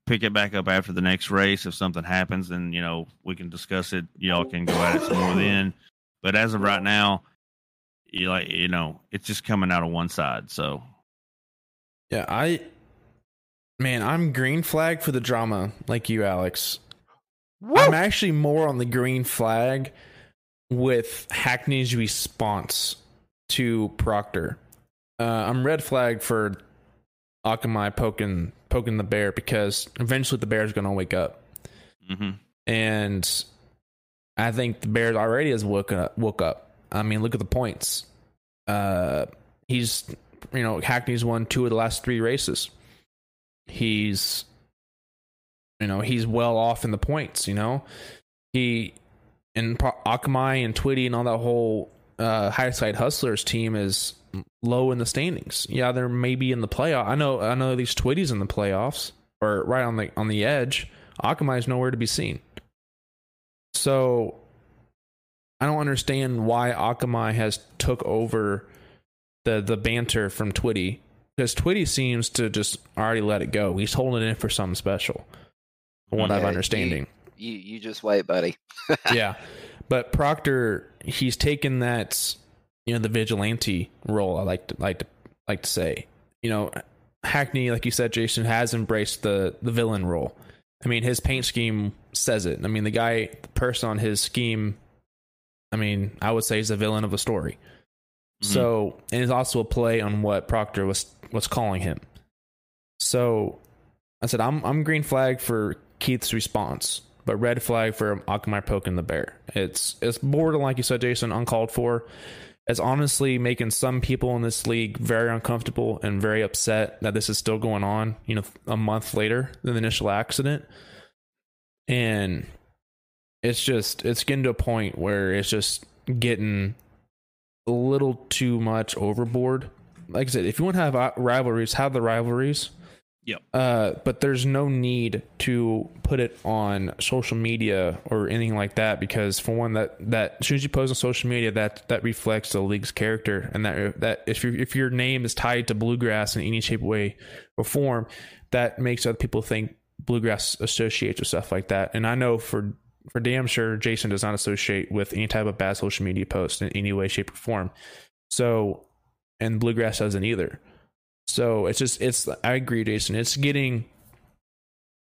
pick it back up after the next race. If something happens, then you know we can discuss it. Y'all can go at it some more then. But as of right now, you like you know, it's just coming out of one side. So yeah, I Man, I'm green flag for the drama, like you, Alex. Woo! I'm actually more on the green flag with Hackney's response to Proctor. Uh, I'm red flag for Akamai poking poking the bear because eventually the bear's going to wake up. Mm-hmm. And I think the bear already has woke up. Woke up. I mean, look at the points. Uh, he's you know Hackney's won two of the last three races. He's you know he's well off in the points. You know he and Akamai and Twitty and all that whole uh, high side hustlers team is low in the standings. Yeah, they're maybe in the playoff. I know I know these Twitty's in the playoffs or right on the on the edge. Akamai is nowhere to be seen. So I don't understand why Akamai has took over the the banter from Twitty because Twitty seems to just already let it go. He's holding it in for something special. From what I'm understanding. You you just wait, buddy. yeah. But Proctor, he's taken that, you know, the vigilante role. I like to like to like to say, you know, Hackney, like you said, Jason has embraced the the villain role. I mean, his paint scheme says it. I mean, the guy, the person on his scheme, I mean, I would say he's the villain of the story. Mm-hmm. So, and it's also a play on what Proctor was was calling him. So, I said, I'm I'm green flag for Keith's response, but red flag for Akamai poking the bear. It's it's borderline, like you said, Jason, uncalled for. It's honestly making some people in this league very uncomfortable and very upset that this is still going on. You know, a month later than the initial accident, and it's just it's getting to a point where it's just getting a little too much overboard. Like I said, if you want to have rivalries, have the rivalries. Yep. Uh, but there's no need to put it on social media or anything like that because for one, that that as soon as you post on social media, that that reflects the league's character, and that that if you if your name is tied to bluegrass in any shape, way, or form, that makes other people think bluegrass associates with stuff like that. And I know for for damn sure, Jason does not associate with any type of bad social media post in any way, shape, or form. So, and bluegrass doesn't either. So it's just it's I agree, Jason. It's getting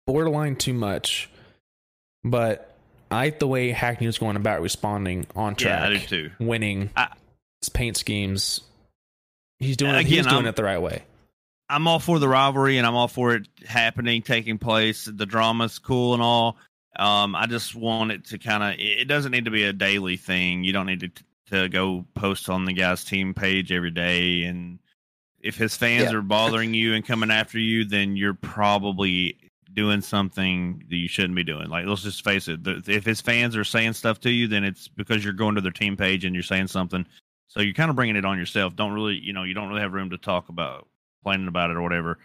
borderline too much, but I like the way Hackney was going about responding on track, Yeah, I do too. winning I- his paint schemes. He's doing Again, he's doing I'm- it the right way. I'm all for the rivalry and I'm all for it happening, taking place. The drama's cool and all. Um, I just want it to kind of. It doesn't need to be a daily thing. You don't need to to go post on the guy's team page every day. And if his fans Yeah. are bothering you and coming after you, then you're probably doing something that you shouldn't be doing. Like let's just face it. If his fans are saying stuff to you, then it's because you're going to their team page and you're saying something. So you're kind of bringing it on yourself. Don't really, you know, you don't really have room to talk about complaining about it or whatever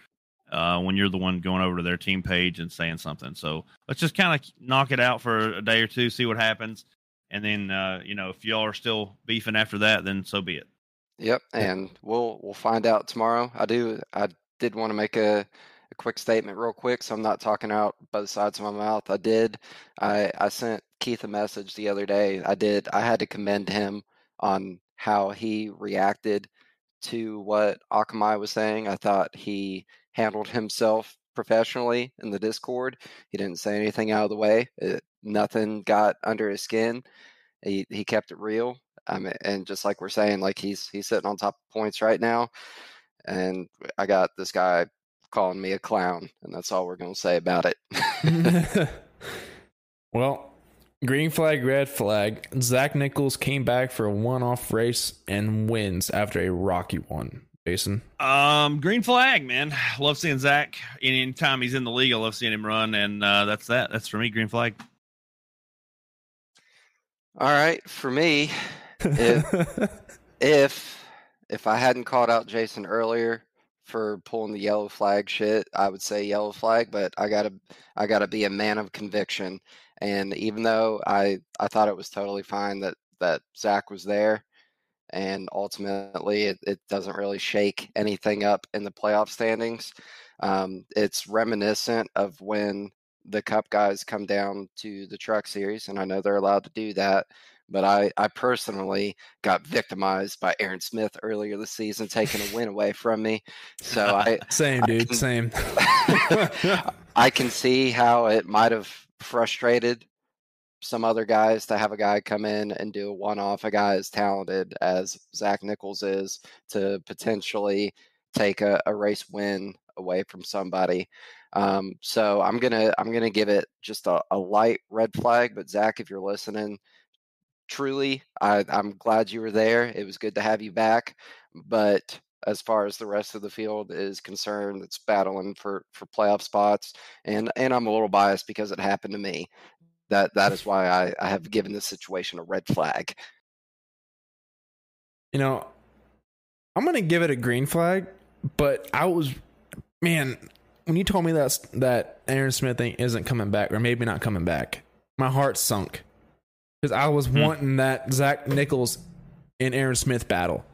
uh, when you're the one going over to their team page and saying something. So let's just kind of knock it out for a day or two, see what happens, and then uh, you know if y'all are still beefing after that, then so be it. Yep, and we'll we'll find out tomorrow. I do I did want to make a, a quick statement real quick, so I'm not talking out both sides of my mouth. I did I I sent Keith a message the other day. I did I had to commend him on how he reacted to what Akamai was saying. I thought he handled himself professionally in the Discord. He didn't say anything out of the way. It, nothing got under his skin. He he kept it real. I mean, and just like we're saying, like he's he's sitting on top of points right now, and I got this guy calling me a clown, and that's all we're gonna say about it. well, green flag, red flag. Zach Nichols came back for a one-off race and wins after a rocky one. Jason, Um, green flag, man. Love seeing Zach. Anytime he's in the league, I love seeing him run, and uh, that's that. That's for me, green flag. All right, for me, If- if if I hadn't called out Jason earlier for pulling the yellow flag shit, I would say yellow flag, but I gotta I gotta be a man of conviction. And even though I I thought it was totally fine that that Zach was there, and ultimately it, it doesn't really shake anything up in the playoff standings. Um, it's reminiscent of when the Cup guys come down to the Truck Series, and I know they're allowed to do that. But I, I personally got victimized by Aaron Smith earlier this season, taking a win away from me. So I, same I dude, can- same. I can see how it might have frustrated some other guys to have a guy come in and do a one off, a guy as talented as Zach Nichols is, to potentially take a, a race win away from somebody. Um, so I'm gonna I'm gonna give it just a, a light red flag. But Zach, if you're listening, truly, I, I'm glad you were there. It was good to have you back. But as far as the rest of the field is concerned, it's battling for for playoff spots, and and I'm a little biased because it happened to me. That that is why I, I have given this situation a red flag. You know, I'm gonna give it a green flag, but I was, man, when you told me that that Aaron Smith isn't coming back, or maybe not coming back, my heart sunk because I was hmm. wanting that Zach Nichols and Aaron Smith battle.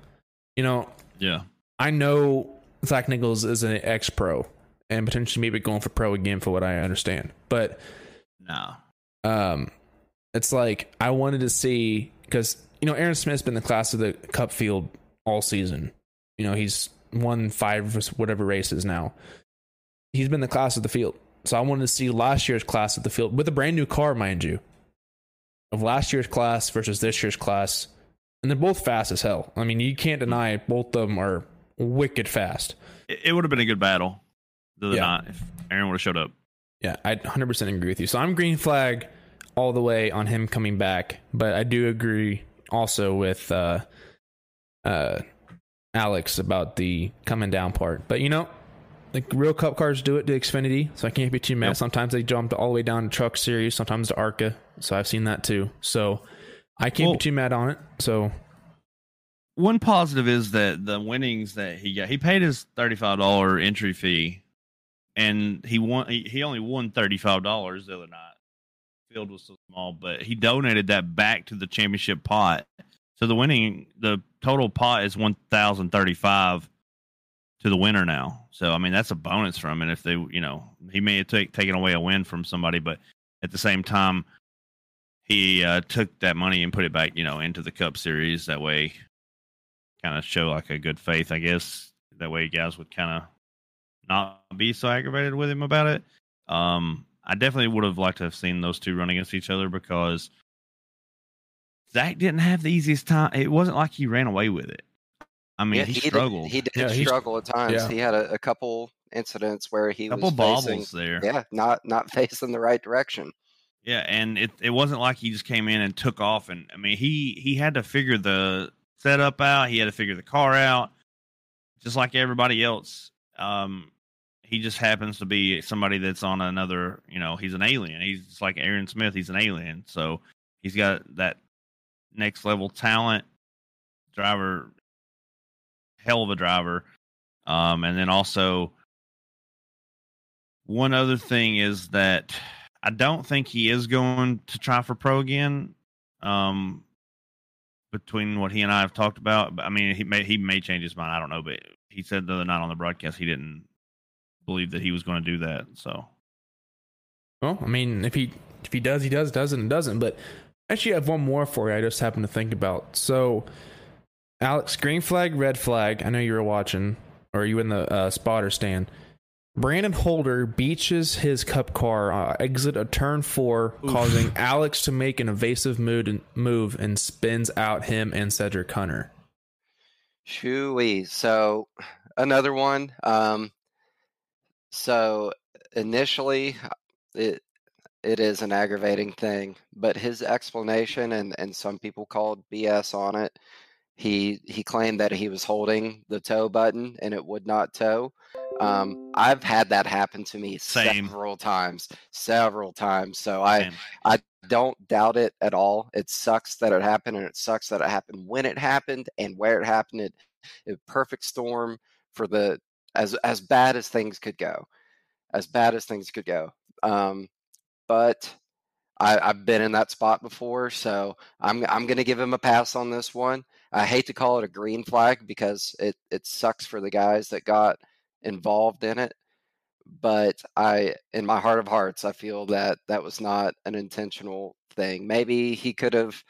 You know, yeah, I know Zach Nichols is an ex pro and potentially maybe going for pro again for what I understand, but no, um, it's like I wanted to see because you know Aaron Smith's been the class of the Cup field all season. You know he's won five whatever races now. He's been the class of the field. So I wanted to see last year's class of the field with a brand new car, mind you, of last year's class versus this year's class, and they're both fast as hell. I mean, you can't deny it; both of them are wicked fast. It, would have been a good battle, yeah. not if Aaron would have showed up. Yeah, I 100% agree with you. So I'm green flag all the way on him coming back, but I do agree also with uh, uh, Alex about the coming down part. But you know, like real cup cars do it to Xfinity, so I can't be too mad. Yep. Sometimes they jump all the way down to Truck Series, sometimes to ARCA. So I've seen that too. So I can't well, be too mad on it. So one positive is that the winnings that he got, he paid his thirty five dollar entry fee, and he won. He, he only won thirty five dollars the other night field was so small, but he donated that back to the championship pot. So the winning, the total pot is one thousand thirty-five to the winner now. So I mean that's a bonus from it. If they, you know, he may have take, taken away a win from somebody, but at the same time, he uh, took that money and put it back, you know, into the Cup Series. That way, kind of show like a good faith, I guess. That way, guys would kind of not be so aggravated with him about it. Um, I definitely would have liked to have seen those two run against each other because Zach didn't have the easiest time. It wasn't like he ran away with it. I mean, yeah, he, he, struggled. Did, he did yeah, struggle at times. Yeah. He had a, a, couple incidents where he couple was bobbles facing, there. Yeah, not not facing the right direction. Yeah, and it it wasn't like he just came in and took off. And I mean, he he had to figure the setup out. He had to figure the car out, just like everybody else. Um, he just happens to be somebody that's on another, you know, he's an alien. He's like Aaron Smith, he's an alien. So he's got that next level talent, driver, hell of a driver. Um, and then also, one other thing is that I don't think he is going to try for pro again. Um, between what he and I have talked about, I mean, he may he may change his mind. I don't know, but he said the other night on the broadcast he didn't believe that he was going to do that. So, well, I mean, if he if he does, he does, doesn't, doesn't. But actually, I have one more for you. I just happened to think about. So, Alex, green flag, red flag. I know you were watching, or you in the uh, spotter stand. Brandon Holder beaches his cup car uh, exit a turn four, Oof. causing Alex to make an evasive mood and move and spins out him and Cedric Hunter. Shooey. So another one. Um, so initially, uh, it it is an aggravating thing, but his explanation and and some people called BS on it. He he claimed that he was holding the tow button and it would not tow. Um, I've had that happen to me Same. several times, several times. So I Same. I don't doubt it at all. It sucks that it happened, and it sucks that it happened when it happened and where it happened. It, it perfect storm for the as as bad as things could go, as bad as things could go. Um, but I, have been in that spot before, so I'm I'm going to give him a pass on this one. I hate to call it a green flag because it it sucks for the guys that got involved in it, but I in my heart of hearts I feel that that was not an intentional thing. Maybe he could have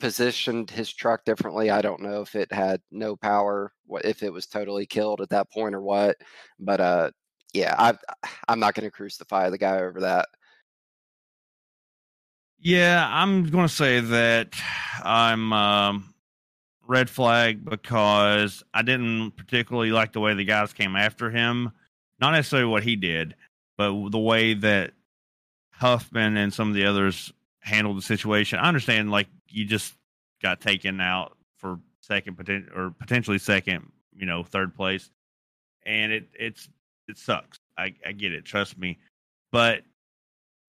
positioned his truck differently. I don't know if it had no power, what if it was totally killed at that point or what. But uh, yeah, I I'm not going to crucify the guy over that. Yeah, I'm going to say that I'm um, red flag because I didn't particularly like the way the guys came after him. Not necessarily what he did, but the way that Huffman and some of the others handled the situation. I understand, like you just got taken out for second poten- or potentially second, you know, third place, and it it's it sucks. I, I get it, trust me, but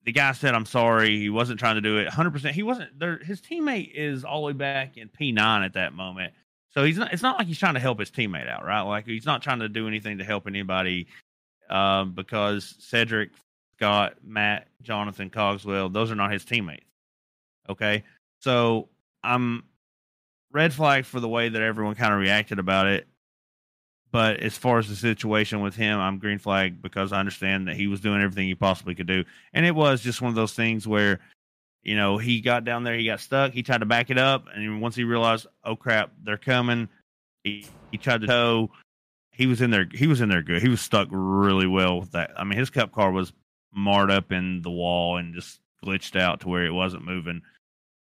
the guy said, "I'm sorry." He wasn't trying to do it 100. percent He wasn't there. His teammate is all the way back in P9 at that moment, so he's not. It's not like he's trying to help his teammate out, right? Like he's not trying to do anything to help anybody, um, because Cedric, Scott, Matt, Jonathan, Cogswell, those are not his teammates. Okay, so I'm red flag for the way that everyone kind of reacted about it. But as far as the situation with him, I'm green flag because I understand that he was doing everything he possibly could do. And it was just one of those things where, you know, he got down there, he got stuck, he tried to back it up, and once he realized, oh crap, they're coming, he, he tried to tow. He was in there. He was in there good. He was stuck really well with that. I mean, his cup car was marred up in the wall and just glitched out to where it wasn't moving.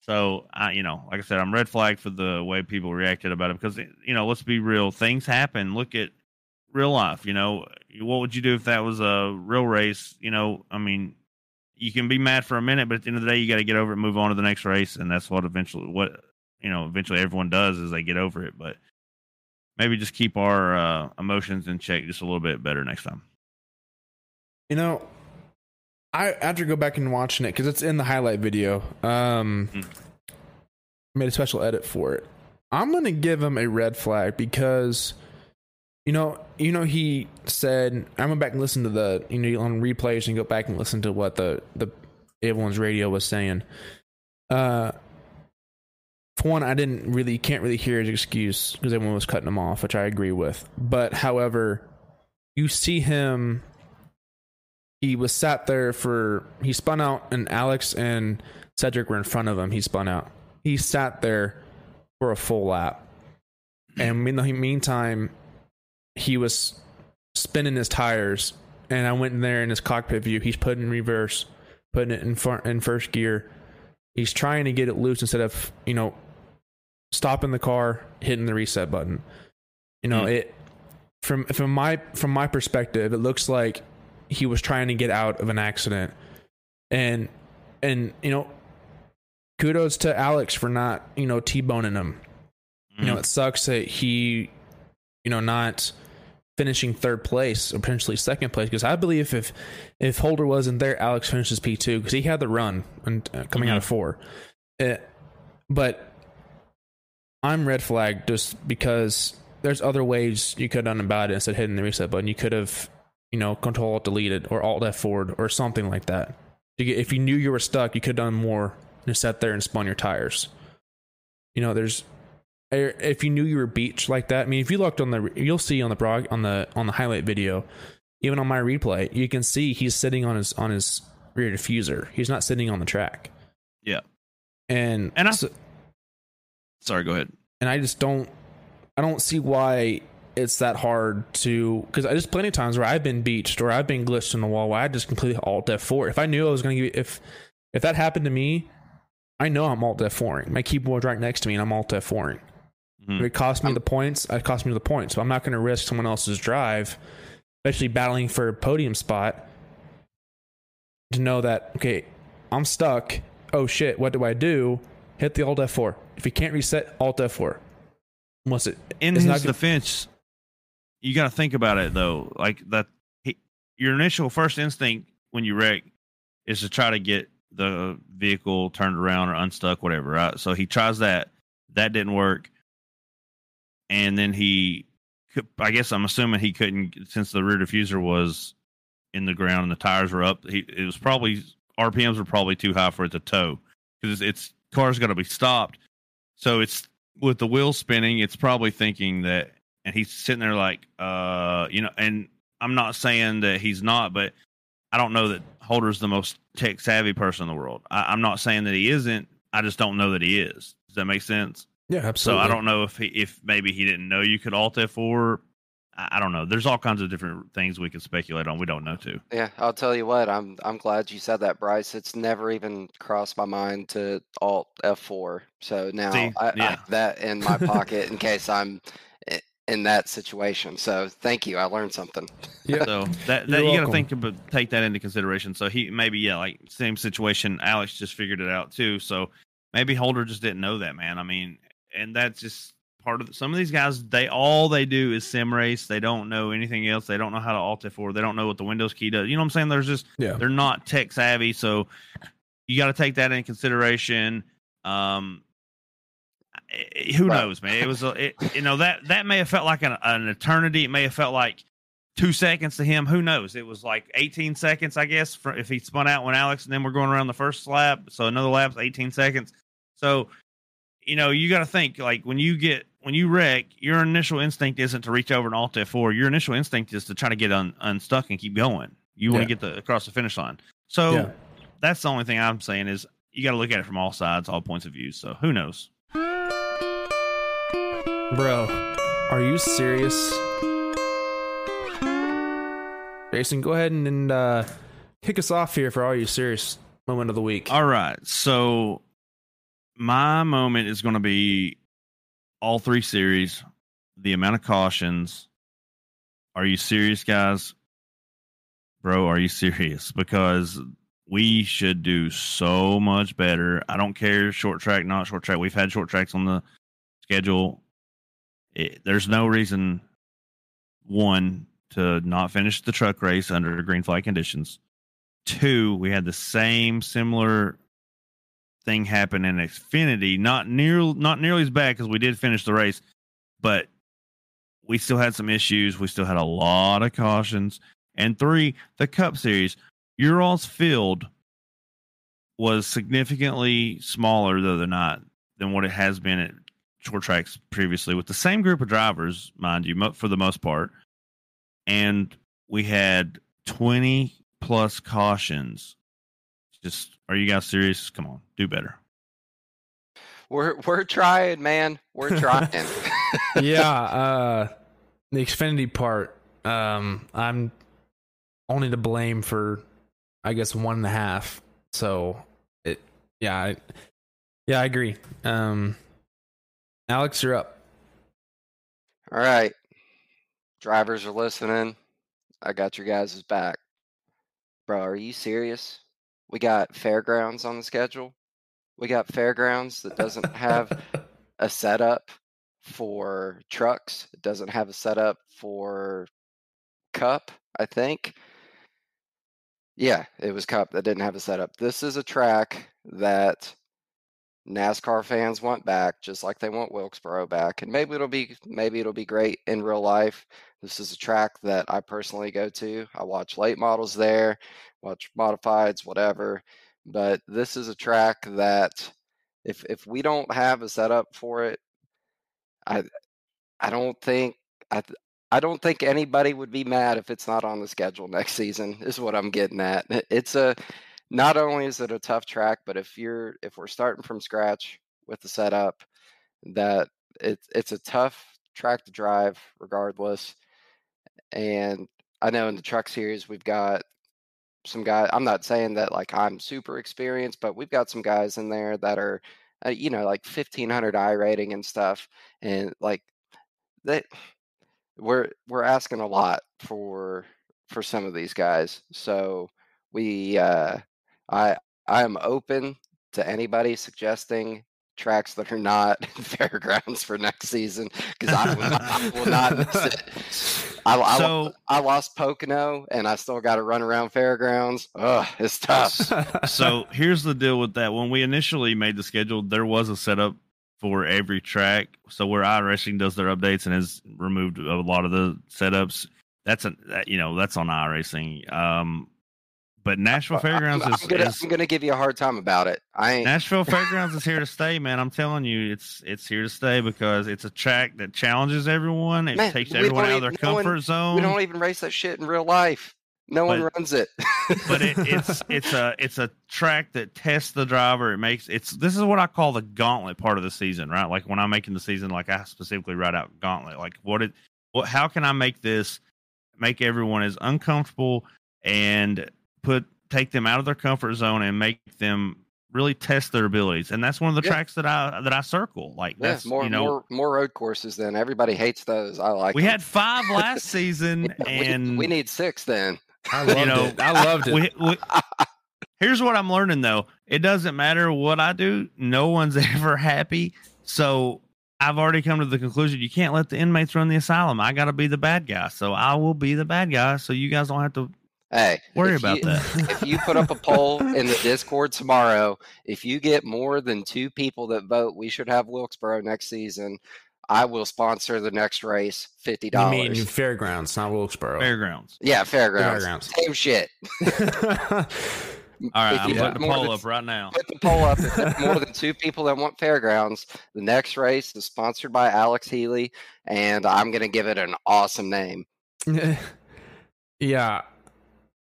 So I, you know, like I said, I'm red flag for the way people reacted about it because you know, let's be real, things happen. Look at real life. You know, what would you do if that was a real race? You know, I mean, you can be mad for a minute, but at the end of the day, you got to get over it, move on to the next race, and that's what eventually, what you know, eventually everyone does is they get over it. But maybe just keep our uh, emotions in check just a little bit better next time. You know, I after go back and watching it because it's in the highlight video. Um, mm. made a special edit for it. I'm gonna give him a red flag because, you know, you know he said I went back and listened to the you know on replays and go back and listen to what the the everyone's radio was saying. Uh, for one, I didn't really can't really hear his excuse because everyone was cutting him off, which I agree with. But however, you see him he was sat there for he spun out and Alex and Cedric were in front of him. He spun out. He sat there for a full lap. And in the meantime, he was spinning his tires. And I went in there in his cockpit view. He's putting in reverse, putting it in front in first gear. He's trying to get it loose instead of, you know, stopping the car, hitting the reset button. You know, mm. it from from my from my perspective, it looks like he was trying to get out of an accident. And and you know, kudos to Alex for not, you know, T-boning him. Mm. You know, mm-hmm. it sucks that he you know, not finishing third place or potentially second place because I believe if if Holder wasn't there, Alex finishes P two because he had the run and uh, coming mm-hmm. out of four. It, uh, but I'm red flag just because there's other ways you could have done about it instead of hitting the reset button. You could have you know, control alt deleted or alt F forward or something like that. If you knew you were stuck, you could have done more and sat there and spun your tires. You know, there's er, if you knew you were beach like that. I mean, if you looked on the, you'll see on the prog on the on the highlight video, even on my replay, you can see he's sitting on his on his rear diffuser. He's not sitting on the track. Yeah, and and I. So, sorry, go ahead. And I just don't, I don't see why it's that hard to because there's plenty of times where I've been beached or I've been glitched in the wall where I just completely alt F4. If I knew I was going to give if if that happened to me, I know I'm alt F4ing. My keyboard's right next to me and I'm alt F4ing. Mm-hmm. If it cost me I'm, the points, it cost me the points. So I'm not going to risk someone else's drive, especially battling for a podium spot, to know that okay, I'm stuck. Oh shit, what do I do? Hit the alt F4. If you can't reset, alt F4. Unless it in his not defense, you got to think about it though. Like that, he, your initial first instinct when you wreck is to try to get the vehicle turned around or unstuck, whatever. Right. So he tries that. That didn't work, and then he. I guess I'm assuming he couldn't since the rear diffuser was in the ground and the tires were up. He it was probably RPMs were probably too high for it to tow because it's car's got to be stopped. So it's with the wheels spinning. It's probably thinking that and he's sitting there like, uh, you know, and I'm not saying that he's not, but I don't know that Holder's the most tech savvy person in the world. I, am not saying that he isn't. I just don't know that he is. Does that make sense? Yeah, absolutely. So I don't know if he, if maybe he didn't know you could alt F4. I, I don't know. There's all kinds of different things we can speculate on. We don't know too. Yeah, I'll tell you what. I'm I'm glad you said that, Bryce. It's never even crossed my mind to alt F4. So now See? I, I Yeah. have that in my pocket in case I'm i- in that situation. So thank you. I learned something. Yeah. So that, that You're got to think about take that into consideration. So he maybe yeah, like same situation. Alex just figured it out too. So maybe Holder just didn't know that man. I mean, and that's just part of some of these guys. They all they do is sim race. They don't know anything else. They don't know how to alt F4. They don't know what the Windows key does. You know what I'm saying? There's just Yeah. they're not tech savvy. So you got to take that into consideration. Um, eh, who Right. knows, man? It was, a, it, you know, that that may have felt like an, an eternity. It may have felt like two seconds to him. Who knows? It was like 18 seconds, I guess, for, if he spun out when Alex, and then we're going around the first lap. So another lap's 18 seconds. So, you know, you got to think like when you get when you wreck, your initial instinct isn't to reach over and alt F4. Your initial instinct is to try to get un, unstuck and keep going. You want Yeah. to get the across the finish line. So Yeah. that's the only thing I'm saying is you got to look at it from all sides, all points of view. So who knows? Bro, are you serious? Jason, go ahead and, and uh, kick us off here for all you serious moment of the week. All right. So my moment is going to be all three series, the amount of cautions. Are you serious, guys? Bro, are you serious? Because we should do so much better. I don't care short track, not short track. We've had short tracks on the schedule. It, there's no reason, one, to not finish the truck race under green flag conditions. Two, we had the same similar thing happen in Xfinity. Not near, not nearly as bad because we did finish the race, but we still had some issues. We still had a lot of cautions. And three, the Cup Series, Ural's field was significantly smaller, though they're not, than what it has been at short tracks previously, with the same group of drivers, mind you, for the most part. And we had 20 plus cautions. Just, are you guys serious? Come on, do better. We're we're trying, man. We're trying. yeah, uh, the Xfinity part, um, I'm only to blame for, I guess, one and a half. So it, yeah, I, yeah, I agree. Um, Alex, you're up. All right. Drivers are listening. I got your guys' back. Bro, are you serious? We got fairgrounds on the schedule. We got fairgrounds that doesn't have a setup for trucks. It doesn't have a setup for cup, I think. Yeah, it was cup that didn't have a setup. This is a track that NASCAR fans want back, just like they want Wilkesboro back. And maybe it'll be maybe it'll be great in real life. This is a track that I personally go to. I watch late models there, watch modifieds, whatever. But this is a track that if if we don't have a setup for it, I I don't think I I don't think anybody would be mad if it's not on the schedule next season. Is what I'm getting at. It's a not only is it a tough track, but if you're if we're starting from scratch with the setup, that it's it's a tough track to drive regardless. And I know in the truck series we've got some guys. I'm not saying that like I'm super experienced, but we've got some guys in there that are, uh, you know, like 1500 iRating and stuff, and like that. We're we're asking a lot for for some of these guys, so we uh, I I am open to anybody suggesting tracks that are not fairgrounds for next season because I, will not- I will not miss it. I, I, So- I lost Pocono and I still got to run around fairgrounds. Ugh, it's tough. so here's the deal with that. When we initially made the schedule, there was a setup for every track. So where iRacing does their updates and has removed a lot of the setups, that's a that, you know that's on iRacing. Um, but Nashville Fairgrounds I'm, is, I'm gonna, is I'm gonna give you a hard time about it. I ain't. Nashville Fairgrounds is here to stay, man. I'm telling you, it's it's here to stay because it's a track that challenges everyone. It Man, takes everyone out of their no one- comfort zone. we don't even race that shit in real life. No one runs it. but it, it's it's a it's a track that tests the driver. It makes it's this is what I call the gauntlet part of the season, right? Like when I'm making the season, like I specifically write out gauntlet. Like what it what how can I make this make everyone as uncomfortable and put take them out of their comfort zone and make them really test their abilities. And that's one of the Yeah. tracks that I that I circle. Like Yeah, that's more you know more more road courses than Everybody hates those. I like. we them. had five last season Yeah, and we, need six then. I loved know, it. I loved it. we, we, here's what I'm learning though. It doesn't matter what I do. No one's ever happy. So I've already come to the conclusion you can't let the inmates run the asylum. I got to be the bad guy. So I will be the bad guy. So you guys don't have to Hey, worry about you, that. if you put up a poll in the Discord tomorrow, if you get more than two people that vote, we should have Wilkesboro next season. I will sponsor the next race, fifty dollars. You mean fairgrounds, not Wilkesboro. Fairgrounds. Yeah, fairgrounds. Fairgrounds. Same shit. All right, If I'm putting put the poll than- up right now. Put the poll up. If more than two people that want fairgrounds, the next race is sponsored by Alex Healy, and I'm gonna give it an awesome name. yeah.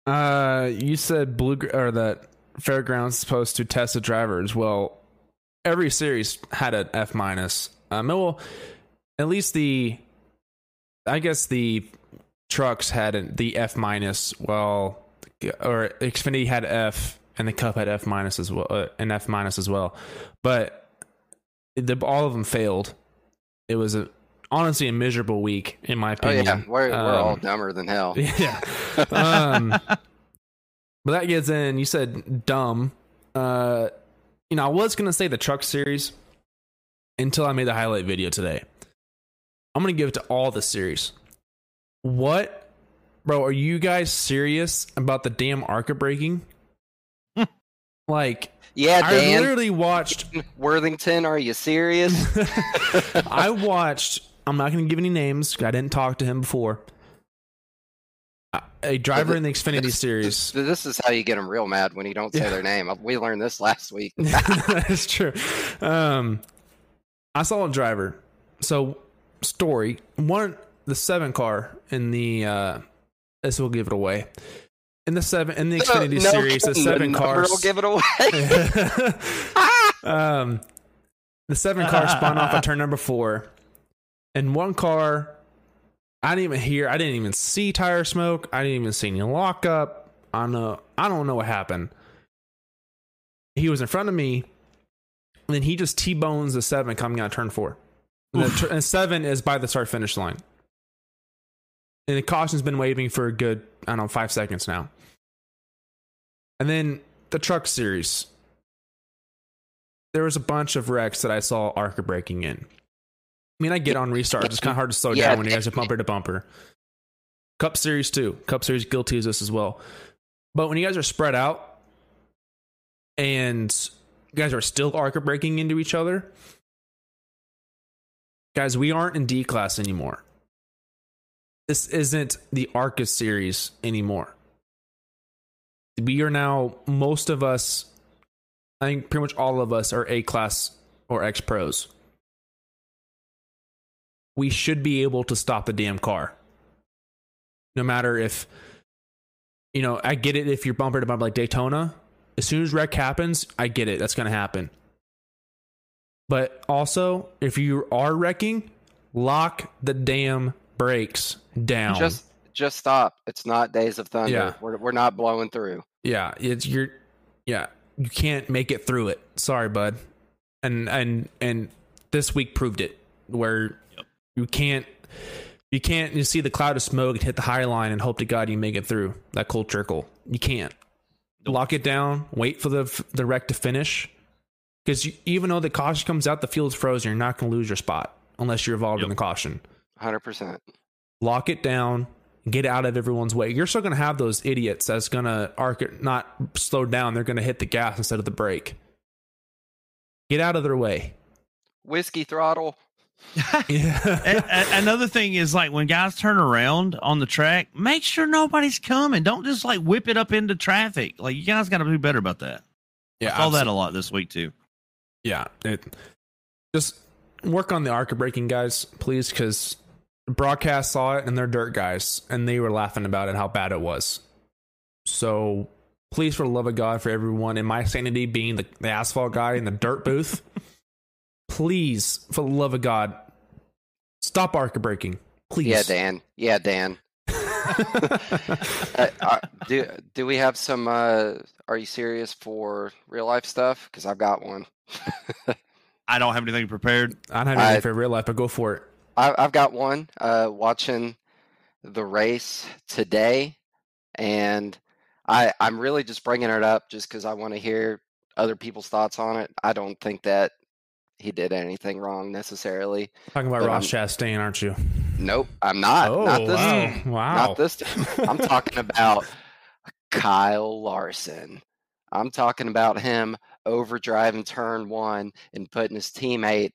Uh, you said blue or that fairgrounds is supposed to test the drivers. Well, every series had an F minus. Um, well, at least the, I guess the trucks had the F minus. Well, or Xfinity had F, and the Cup had F minus as well, uh, an F minus as well. But the, all of them failed. It was a honestly a miserable week in my Oh opinion. yeah, we're, we're all Um, dumber than hell. yeah. Um, but that gets in. You said dumb. Uh, you know, I was gonna say the truck series until I made the highlight video today. I'm gonna give it to all the series. What, bro? Are you guys serious about the damn ARCA breaking? like, yeah, I literally watched. Worthington, are you serious? I watched. I'm not gonna give any names. I didn't talk to him before. A- driver in the Xfinity This- series. This, is how you get them real mad when you don't say Yeah. their name. We learned this last week. That's true. Um, I saw a driver. So, story one, the seven car in the. uh This will give it away. In the seven in the Xfinity No, series, the the seven number cars. will give it away. um, the seven car spun off of turn number four, and one car. I didn't even hear. I didn't even see tire smoke. I didn't even see any lockup. I don't know. I don't know what happened. He was in front of me, and then he just t-bones the seven coming out of turn four. And, the and seven is by the start finish line. And the caution's been waving for a good, I don't know, five seconds now. And then the truck series. There was a bunch of wrecks that I saw ARCA breaking in. I mean, I get on restart. It's kind of hard to slow Yeah, down when you guys are bumper to bumper. Cup Series too. Cup Series guilty as this as well. But when you guys are spread out and you guys are still ARCA breaking into each other, guys, we aren't in D class anymore. This isn't the ARCA series anymore. We are now, most of us, I think pretty much all of us are A class or X pros. We should be able to stop the damn car. No matter if, you know, I get it if you're bumper to bumper like Daytona. As soon as wreck happens, I get it. That's going to happen. But also, if you are wrecking, lock the damn brakes down. just just stop. It's not Days of Thunder. Yeah. We're we're not blowing through. yeah, it's you're yeah, you can't make it through it. Sorry, bud. And and and this week proved it where. You can't you can't you see the cloud of smoke and hit the high line and hope to God you make it through that cold trickle. You can't. Lock it down, wait for the the wreck to finish. Because even though the caution comes out, the field's frozen. You're not going to lose your spot unless you're involved in the caution. Hundred percent. lock it down, get out of everyone's way. You're still going to have those idiots that's going to arc it, not slow down. They're going to hit the gas instead of the brake. Get out of their way. Whiskey throttle. Yeah. Another thing is like when guys turn around on the track, make sure nobody's coming. Don't just like whip it up into traffic. Like you guys got to do better about that. yeah. I saw that a lot this week too. Yeah. It, just work on the arc braking, guys, please, because broadcast saw it and they're dirt guys and they were laughing about it, how bad it was. So please, for the love of God, for everyone, in my sanity being the, the asphalt guy in the dirt booth, please, for the love of God, stop arc braking. Please. Yeah, Dan. Yeah, Dan. Uh, uh, do do we have some? Uh, are you serious for real life stuff? Because I've got one. I don't have anything prepared. I don't have anything I- for real life, but go for it. I, I've got one. Uh, watching the race today, and I I'm really just bringing it up just because I want to hear other people's thoughts on it. I don't think that he did anything wrong necessarily. Talking about But Ross I'm- Chastain, aren't you? Nope, I'm not. oh, not this. wow. wow. Not this. Time. I'm talking about Kyle Larson. I'm talking about him overdriving turn one and putting his teammate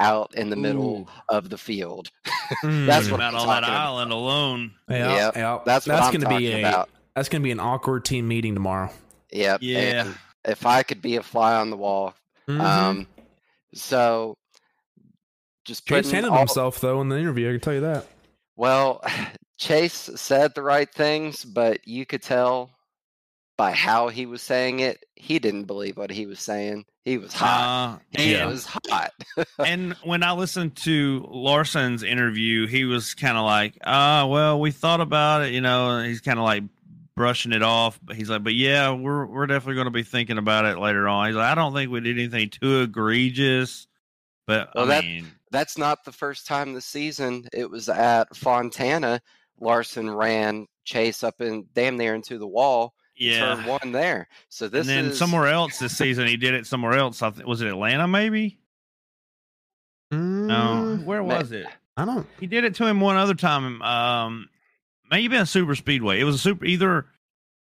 out in the middle of the field. That's Mm. what About I'm on that about. island alone. Yeah, Yep, yeah. That's what I'm gonna talking be a about. that's gonna be an awkward team meeting tomorrow. Yep. Yeah. and if I could be a fly on the wall, Mhm. um, so just Chase putting handled all- himself though in the interview. I can tell you that. Well, Chase said the right things, but you could tell by how he was saying it, he didn't believe what he was saying. He was hot. Uh, He and, was hot. and when I listened to Larson's interview, he was kind of like, "Ah, well, we thought about it." You know, he's kind of like brushing it off. But he's like, "But yeah, we're we're definitely going to be thinking about it later on." He's like, "I don't think we did anything too egregious." But Well, I that- mean, That's not the first time this season. It was at Fontana. Larson ran Chase up and damn near into the wall. yeah. Turn one there. So this and then is somewhere else this season, he did it somewhere else. I th- was it Atlanta? Maybe. No, Mm, where ma- was it? I don't. He did it to him one other time. Um, maybe a super speedway. It was a super either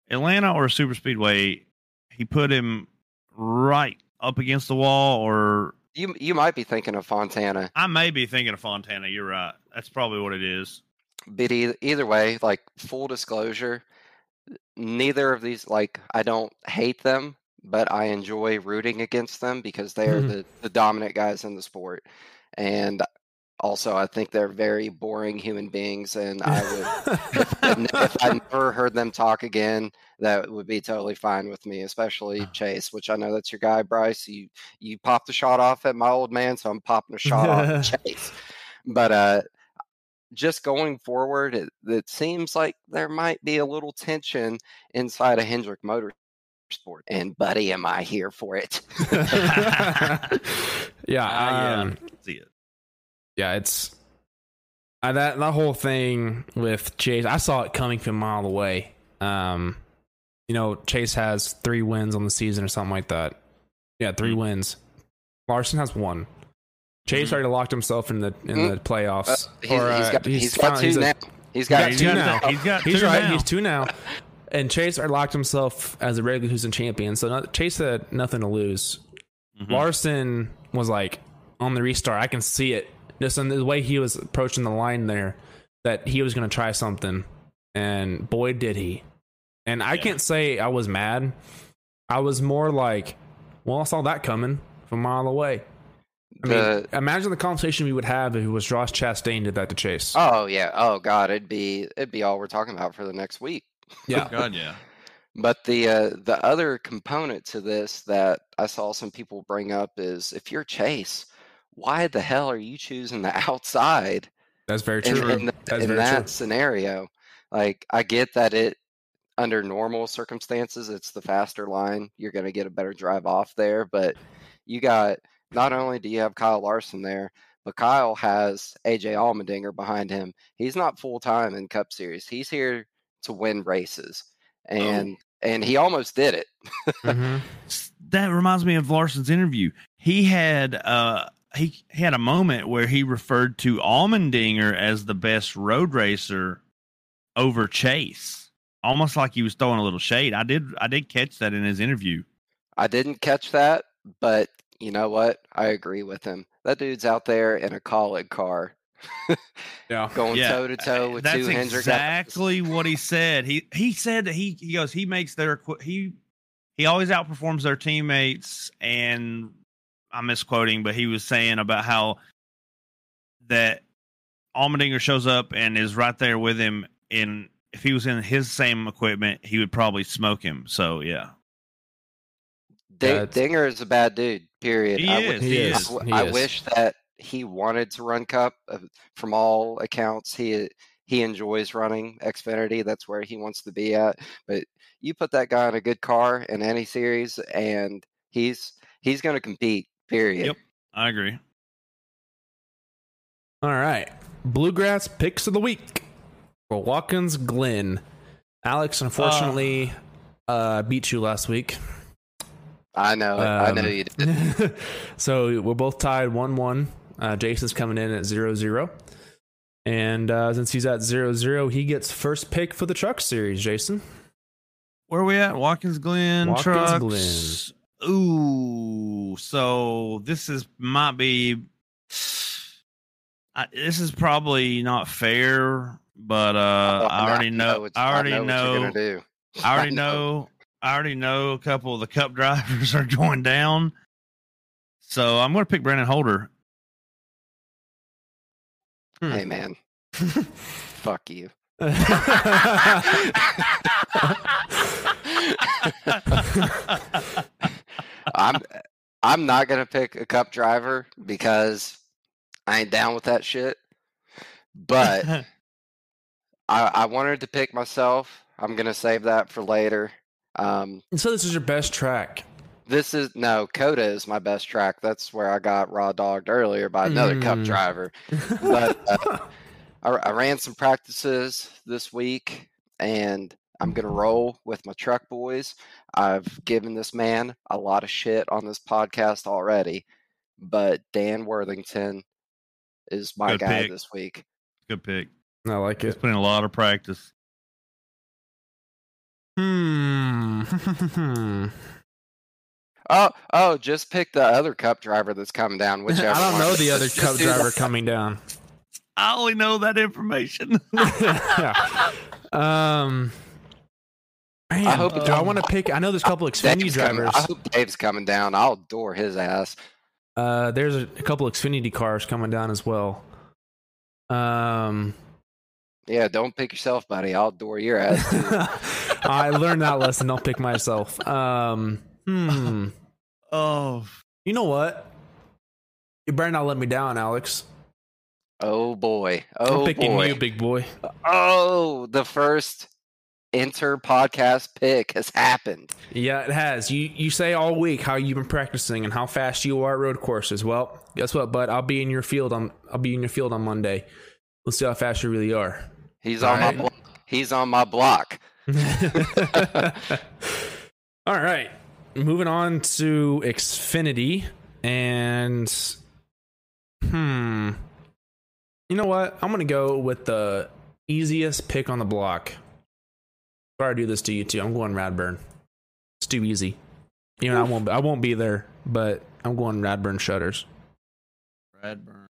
Atlanta or a super speedway. He put him right up against the wall, or you. You might be thinking of Fontana. I may be thinking of Fontana. You're right. That's probably what it is. but either, either way like full disclosure neither of these like i don't hate them but i enjoy rooting against them because they are Mhm. the, the dominant guys in the sport and also i think they're very boring human beings and i would if, if i never heard them talk again that would be totally fine with me especially chase which i know that's your guy bryce you you popped a shot off at my old man so i'm popping a shot off at chase but uh just going forward, it, it seems like there might be a little tension inside of Hendrick Motorsport. And buddy, am I here for it? yeah, Ah, um, See it. Yeah, it's uh, that that whole thing with Chase. I saw it coming from a mile away. Um, you know, Chase has three wins on the season or something like that. Yeah, 3 Mhm. wins. Larson has one. Chase Mhm. already locked himself in the in Mm. the playoffs. Uh, he's, Or, he's uh, got, he's got finally- two now. He's got got two two now. now. He's got. He's two right. now. He's two now. And Chase already locked himself as a regular season champion. So not, Chase had nothing to lose. Mhm. Larson was like on the restart. I can see it just in the way he was approaching the line there that he was going to try something, and boy did he. And I Yeah. can't say I was mad. I was more like, well, I saw that coming from a mile away. I mean, imagine the conversation we would have if it was Ross Chastain did that to Chase. oh yeah. Oh god, it'd be it'd be all we're talking about for the next week. yeah, God, yeah. But the uh, the other component to this that I saw some people bring up is if you're Chase, why the hell are you choosing the outside that's very true. in, th- That's in very that true. scenario? Like I get that it under normal circumstances it's the faster line. You're going to get a better drive off there, but you got not only do you have Kyle Larson there, but Kyle has AJ Allmendinger behind him. He's not full time in Cup Series. He's here to win races, and and he almost did it. Mhm. that reminds me of Larson's interview. He had uh he, he had a moment where he referred to Allmendinger as the best road racer over Chase. Almost like he was throwing a little shade. I did I did catch that in his interview. I didn't catch that, but you know what? I agree with him. That dude's out there in a Kaulig car, Yeah. going toe to toe with That's two Hendrick. exactly what he said. He he said that he he goes he makes their he he always outperforms their teammates and I'm misquoting, but he was saying about how that Allmendinger shows up and is right there with him in if he was in his same equipment, he would probably smoke him. So yeah. Ding- Yeah, it's- Dinger is a bad dude. Period. He I is, would- he I is, w- he I is. wish that he wanted to run Cup. Uh, from all accounts, he he enjoys running Xfinity. That's where he wants to be at. But you put that guy in a good car in any series, and he's he's going to compete. Period. Yep, I agree. All right. Bluegrass picks of the week for Watkins Glen. Alex, unfortunately, uh, uh beat you last week. I know. Um, I know you did. so we're both tied 1 1. Uh, Jason's coming in at 0 0. And uh, since he's at 0 0, he gets first pick for the truck series, Jason. Where are we at? Watkins Glen Watkins trucks. Glen. Ooh, so this is might be. I, this is probably not fair, but uh, I already know. I already know. know I already know. I already know a couple of the Cup drivers are going down, so I'm going to pick Brandon Holder. Hmm. Hey man, fuck you. I'm I'm not gonna pick a cup driver because I ain't down with that shit. But I, I wanted to pick myself. I'm gonna save that for later. Um, so this is your best track. This is no COTA is my best track. That's where I got raw dogged earlier by another mm. cup driver. But uh, I, I ran some practices this week, and I'm gonna roll with my truck boys. I've given this man a lot of shit on this podcast already, but Dan Worthington is my Good guy pick. this week. Good pick. I like it. He's putting a lot of practice. Hmm. oh, oh, just pick the other cup driver that's coming down. Whichever. I don't know the other cup driver coming down. I only know that information. yeah. Um. Man, I hope. Do I want to pick? I know there's a couple Xfinity Dave's drivers. Coming, I hope Dave's coming down. I'll door his ass. Uh, there's a, a couple Xfinity cars coming down as well. Um. Yeah, don't pick yourself, buddy. I'll door your ass. I learned that lesson. Don't pick myself. Um. Hmm. Oh. You know what? You better not let me down, Alex. Oh boy. Oh I'm picking boy. you, big boy. Oh, the first inter podcast pick has happened. Yeah, it has. You you say all week how you've been practicing and how fast you are at road courses. Well, guess what, bud? I'll be in your field on I'll be in your field on Monday. Let's see how fast you really are. He's all on right? my blo- he's on my block. all right. Moving on to Xfinity and hmm. You know what? I'm gonna go with the easiest pick on the block. I do this to you too, I'm going Radburn. It's too easy. You know, I won't. I won't be there, but I'm going Radburn shutters. Radburn.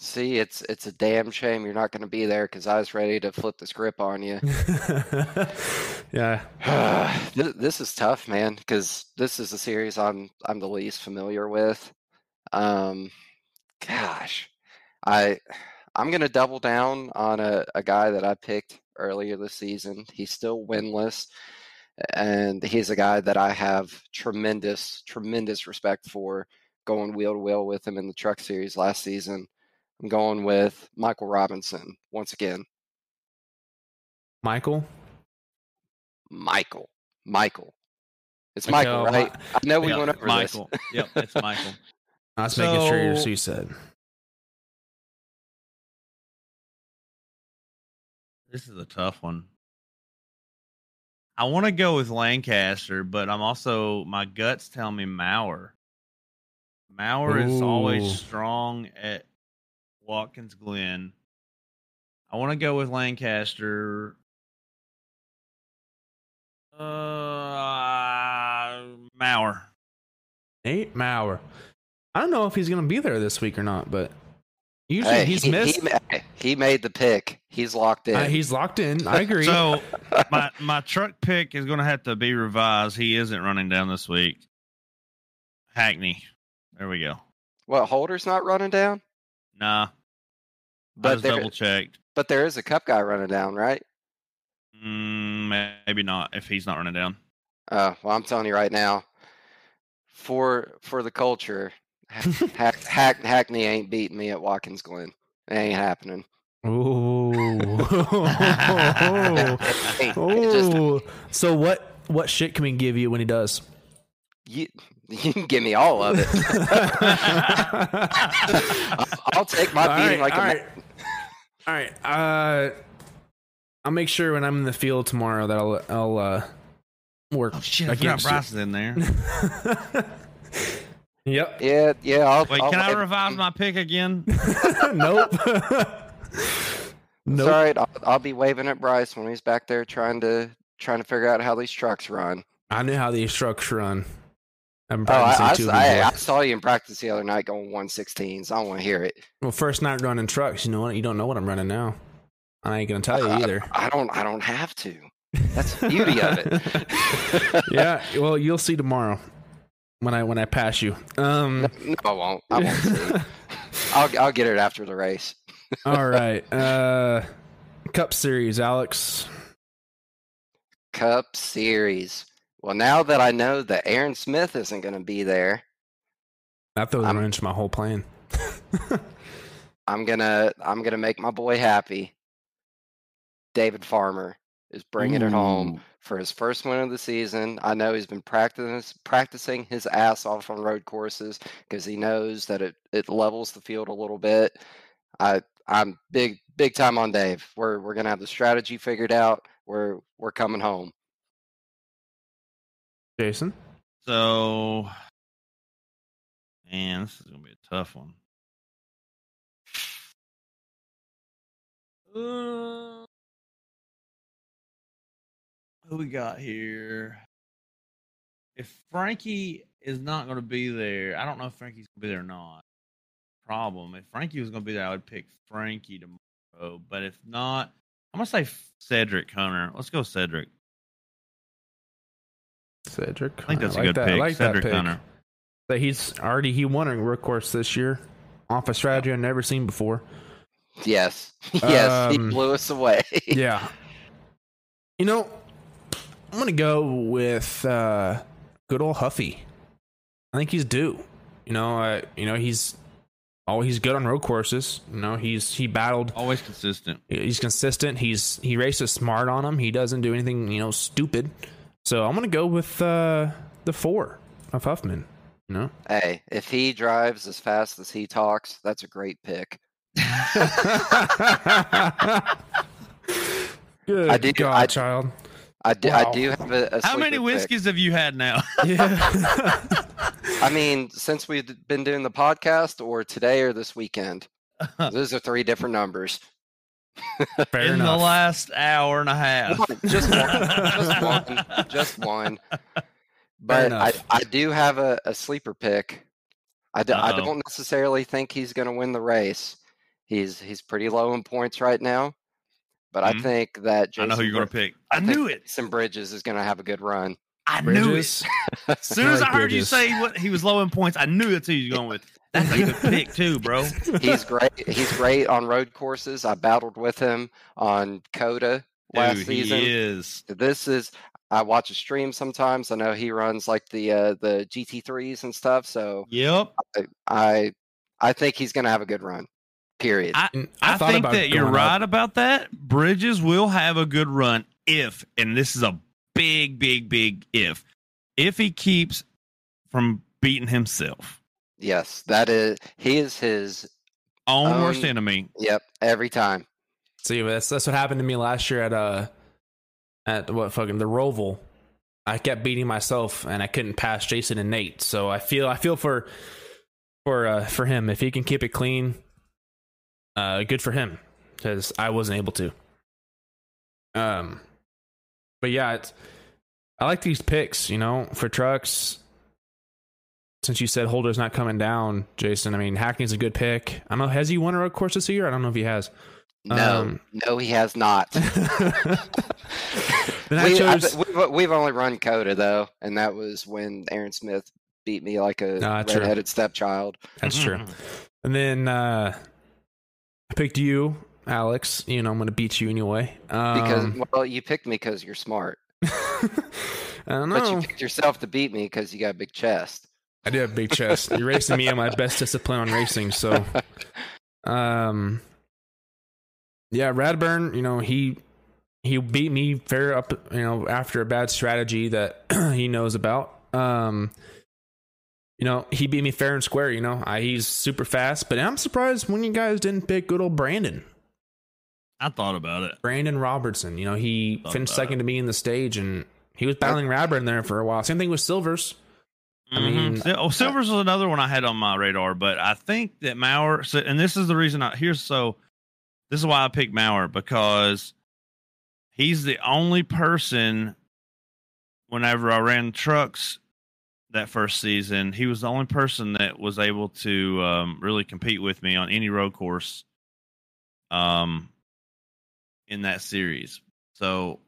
See, it's it's a damn shame you're not going to be there because I was ready to flip the script on you. yeah, this, this, is tough, man, because this is a series I'm I'm the least familiar with. Um, gosh, I I'm going to double down on a, a guy that I picked earlier this season. He's still winless, and he's a guy that I have tremendous, tremendous respect for going wheel to wheel with him in the truck series last season. I'm going with Michael Robinson once again. Michael? Michael. Michael. It's Michael, uh, right? I know we went over Michael. this. Michael. Yep, it's Michael. I was so, making sure you said. This is a tough one. I want to go with Lancaster, but I'm also my guts tell me Maurer. Maurer Ooh. is always strong at Watkins Glen. I want to go with Lancaster. Uh, Maurer. Nate Maurer. I don't know if he's going to be there this week or not, but Usually hey, he's he, missed. He, he, made the pick. He's locked in. Uh, he's locked in. I agree. so my my truck pick is going to have to be revised. He isn't running down this week. Hackney. There we go. What Holder's not running down? Nah. But double checked. But there is a cup guy running down, right? Mm, maybe not if he's not running down. Uh, well, I'm telling you right now, for for the culture, Hack, Hack, Hackney ain't beating me at Watkins Glen. It ain't happening. Ooh. Hey, Ooh. So what what shit can we give you when he does? you, you can give me all of it. I'll, I'll take my All beating right, like a all man. right. All right. Uh, I'll make sure when I'm in the field tomorrow that I'll I'll uh, work Oh shit! I forgot against Bryce in there. you. yep. Yeah, yeah. I'll, Wait, I'll can I wait. revise my pick again? nope. Nope. Sorry, I'll, I'll be waving at Bryce when he's back there trying to trying to figure out how these trucks run. I knew how these trucks run. I'm Oh, practicing I, I, too. I, I saw you in practice the other night going 116s. I don't want to hear it. well, first night running trucks. You know what? You don't know what I'm running now. I ain't gonna tell you either. I don't. I don't have to. That's the beauty of it. yeah. Well, you'll see tomorrow when I when I pass you. Um. No, no, I won't. I won't. I'll I'll get it after the race. all right. Uh, Cup Series, Alex. Cup Series. Well, now that I know that Aaron Smith isn't going to be there, That throws a wrench my whole plan. I'm gonna I'm gonna make my boy happy. David Farmer is bringing it home for his first win of the season. I know he's been practicing practicing his ass off on road courses because he knows that it, it levels the field a little bit. I I'm big big time on Dave. We're we're gonna have the strategy figured out. We're we're coming home. Jason. So, man, this is gonna be a tough one. Uh, who we got here? If Frankie is not going to be there, I don't know if Frankie's going to be there or not. Problem. If Frankie was going to be there, I would pick Frankie tomorrow. But if not, I'm going to say Cedric Hunter. Let's go Cedric. Cedric. I think that's a like good that. pick. I like Cedric that pick. Hunter. That he's already he won a workhorse this year off a strategy I've never seen before. Yes, yes, he Um, blew us away. yeah. You know, I'm gonna go with uh, good old Huffy. I think he's due. You know, uh, you know he's oh he's good on road courses. You know he's he battled. Always consistent. He's consistent. He's he races smart on him. He doesn't do anything you know stupid. So I'm gonna go with uh, the four of Huffman. You know. Hey, if he drives as fast as he talks, that's a great pick. Good I do- God, I- child. I do, Wow. I do have a, a How many sleeper pick. whiskeys have you had now? Yeah. I mean, since we've been doing the podcast, or today or this weekend, those are three different numbers. Fair In enough. the last hour and a half. One, just one, just one, just one. But I. I do have a, a sleeper pick. I, d- I Uh-oh. don't necessarily think he's going to win the race. He's he's pretty low in points right now, but Mhm. I think that I know who you're going to pick. I, think knew it. Jason Bridges is going to have a good run. I knew it. As soon as I heard you say what he was low in points, I knew that's who you're going with. That's a good pick too, bro. He's great. He's great on road courses. I battled with him on COTA last Dude, season. he is. This is I watch a stream sometimes. I know he runs like the uh, the GT3s and stuff. So Yep. I I think he's going to have a good run. Period. I, I, I, think about that you're right up. about that. Bridges will have a good run if, and this is a big, big, big if, if he keeps from beating himself. yes, that is he is his. Own worst Um, enemy. Yep, every time. See, that's that's what happened to me last year at uh at what fucking the Roval. I kept beating myself and I couldn't pass Jason and Nate. So I feel I feel for for uh for him if he can keep it clean. Uh, good for him because I wasn't able to. Um, but yeah, it's I like these picks. You know, for trucks. Since you said Holder's not coming down, Jason, I mean Hackney's a good pick. I don't know. Has he won a road course this year? I don't know if he has. No, Um, no, he has not. Then I we, chose. we've, we've only run COTA though, and that was when Aaron Smith beat me like a Ah, true. redheaded stepchild. That's true. And then uh, I picked you, Alex. You know I'm going to beat you anyway. Because Um, well, you picked me because you're smart, I don't know. but you picked yourself to beat me because you got a big chest. I do have a big chest. You're racing me on my best discipline on racing, so um yeah, Radburn, you know, he he beat me fair up, you know, after a bad strategy that he knows about. Um you know, he beat me fair and square, you know. I, he's super fast, but I'm surprised when you guys didn't pick good old Brandon. I thought about it. Brandon Robertson, you know, he finished second to me in the stage and he was battling Radburn there for a while. Same thing with Silvers. I mean- Mhm. oh, Silvers was another one I had on my radar, but I think that Mauer. So, and this is the reason I here's so. This is why I picked Mauer because he's the only person. Whenever I ran trucks that first season, he was the only person that was able to um, really compete with me on any road course. Um, in that series, so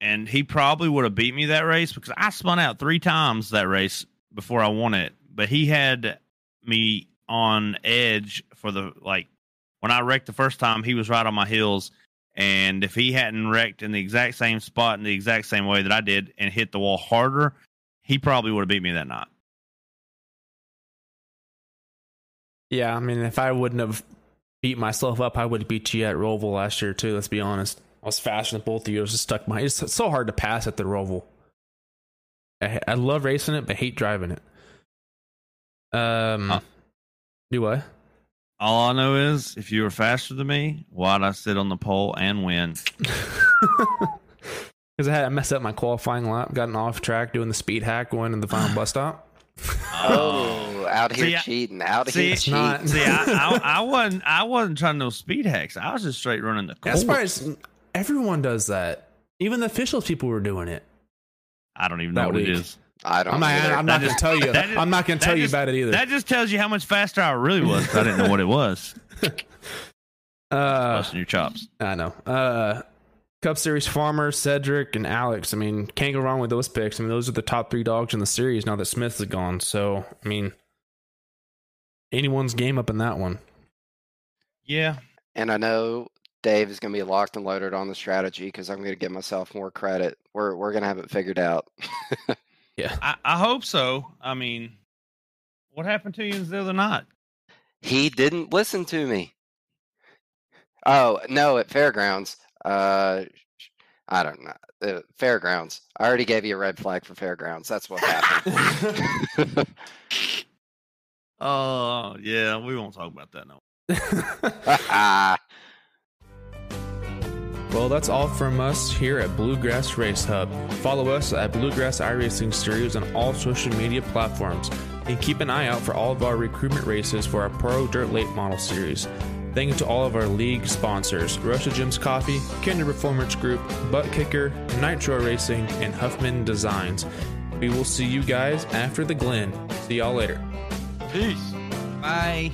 and he probably would have beat me that race because I spun out three times that race before I won it. But he had me on edge for the like when I wrecked the first time, he was right on my heels. And if he hadn't wrecked in the exact same spot in the exact same way that I did and hit the wall harder, he probably would have beat me that night. Yeah, I mean, if I wouldn't have beat myself up, I would have beat you at Roval last year too. Let's be honest. I was faster than both of you. I was just stuck my. It's so hard to pass at the Roval. I, I love racing it, but hate driving it. Um, Uh. do what? All I know is if you were faster than me, why'd I sit on the pole and win? Because I had I messed up my qualifying lap, gotten off track doing the speed hack, going in the final bus stop. Oh, out here See, I- cheating, out see, here cheating. not- See, I, I, I wasn't I wasn't trying no speed hacks. I was just straight running the That's course. why it's- everyone does that. Even the officials people were doing it. I don't even know what it week. is. I don't. I'm not. either. I'm not going to just- tell you. that just- I'm not going to that tell you about it either. That just tells you how much faster I really was. I didn't know what it was. uh, Busting your chops. I know. Uh, Cup Series Farmer, Cedric, and Alex. I mean, can't go wrong with those picks. I mean, those are the top three dogs in the series now that Smith is gone. So, I mean, anyone's game up in that one. Yeah. And I know Dave is going to be locked and loaded on the strategy because I'm going to give myself more credit. We're we're going to have it figured out. I, I hope so. I mean, what happened to you the other night? he didn't listen to me. Oh no, at fairgrounds. Uh, I don't know. Uh, fairgrounds. I already gave you a red flag for fairgrounds. That's what happened. Oh, yeah. We won't talk about that no. Ah, Well, that's all from us here at Bluegrass Race Hub. Follow us at Bluegrass iRacing Series on all social media platforms, and keep an eye out for all of our recruitment races for our Pro Dirt Late Model Series. Thank you to all of our league sponsors Russia Gyms Coffee, Kinder Performance Group, Butt Kicker, Nitro Racing, and Huffman Designs. We will see you guys after the Glen. See y'all later. Peace. Bye.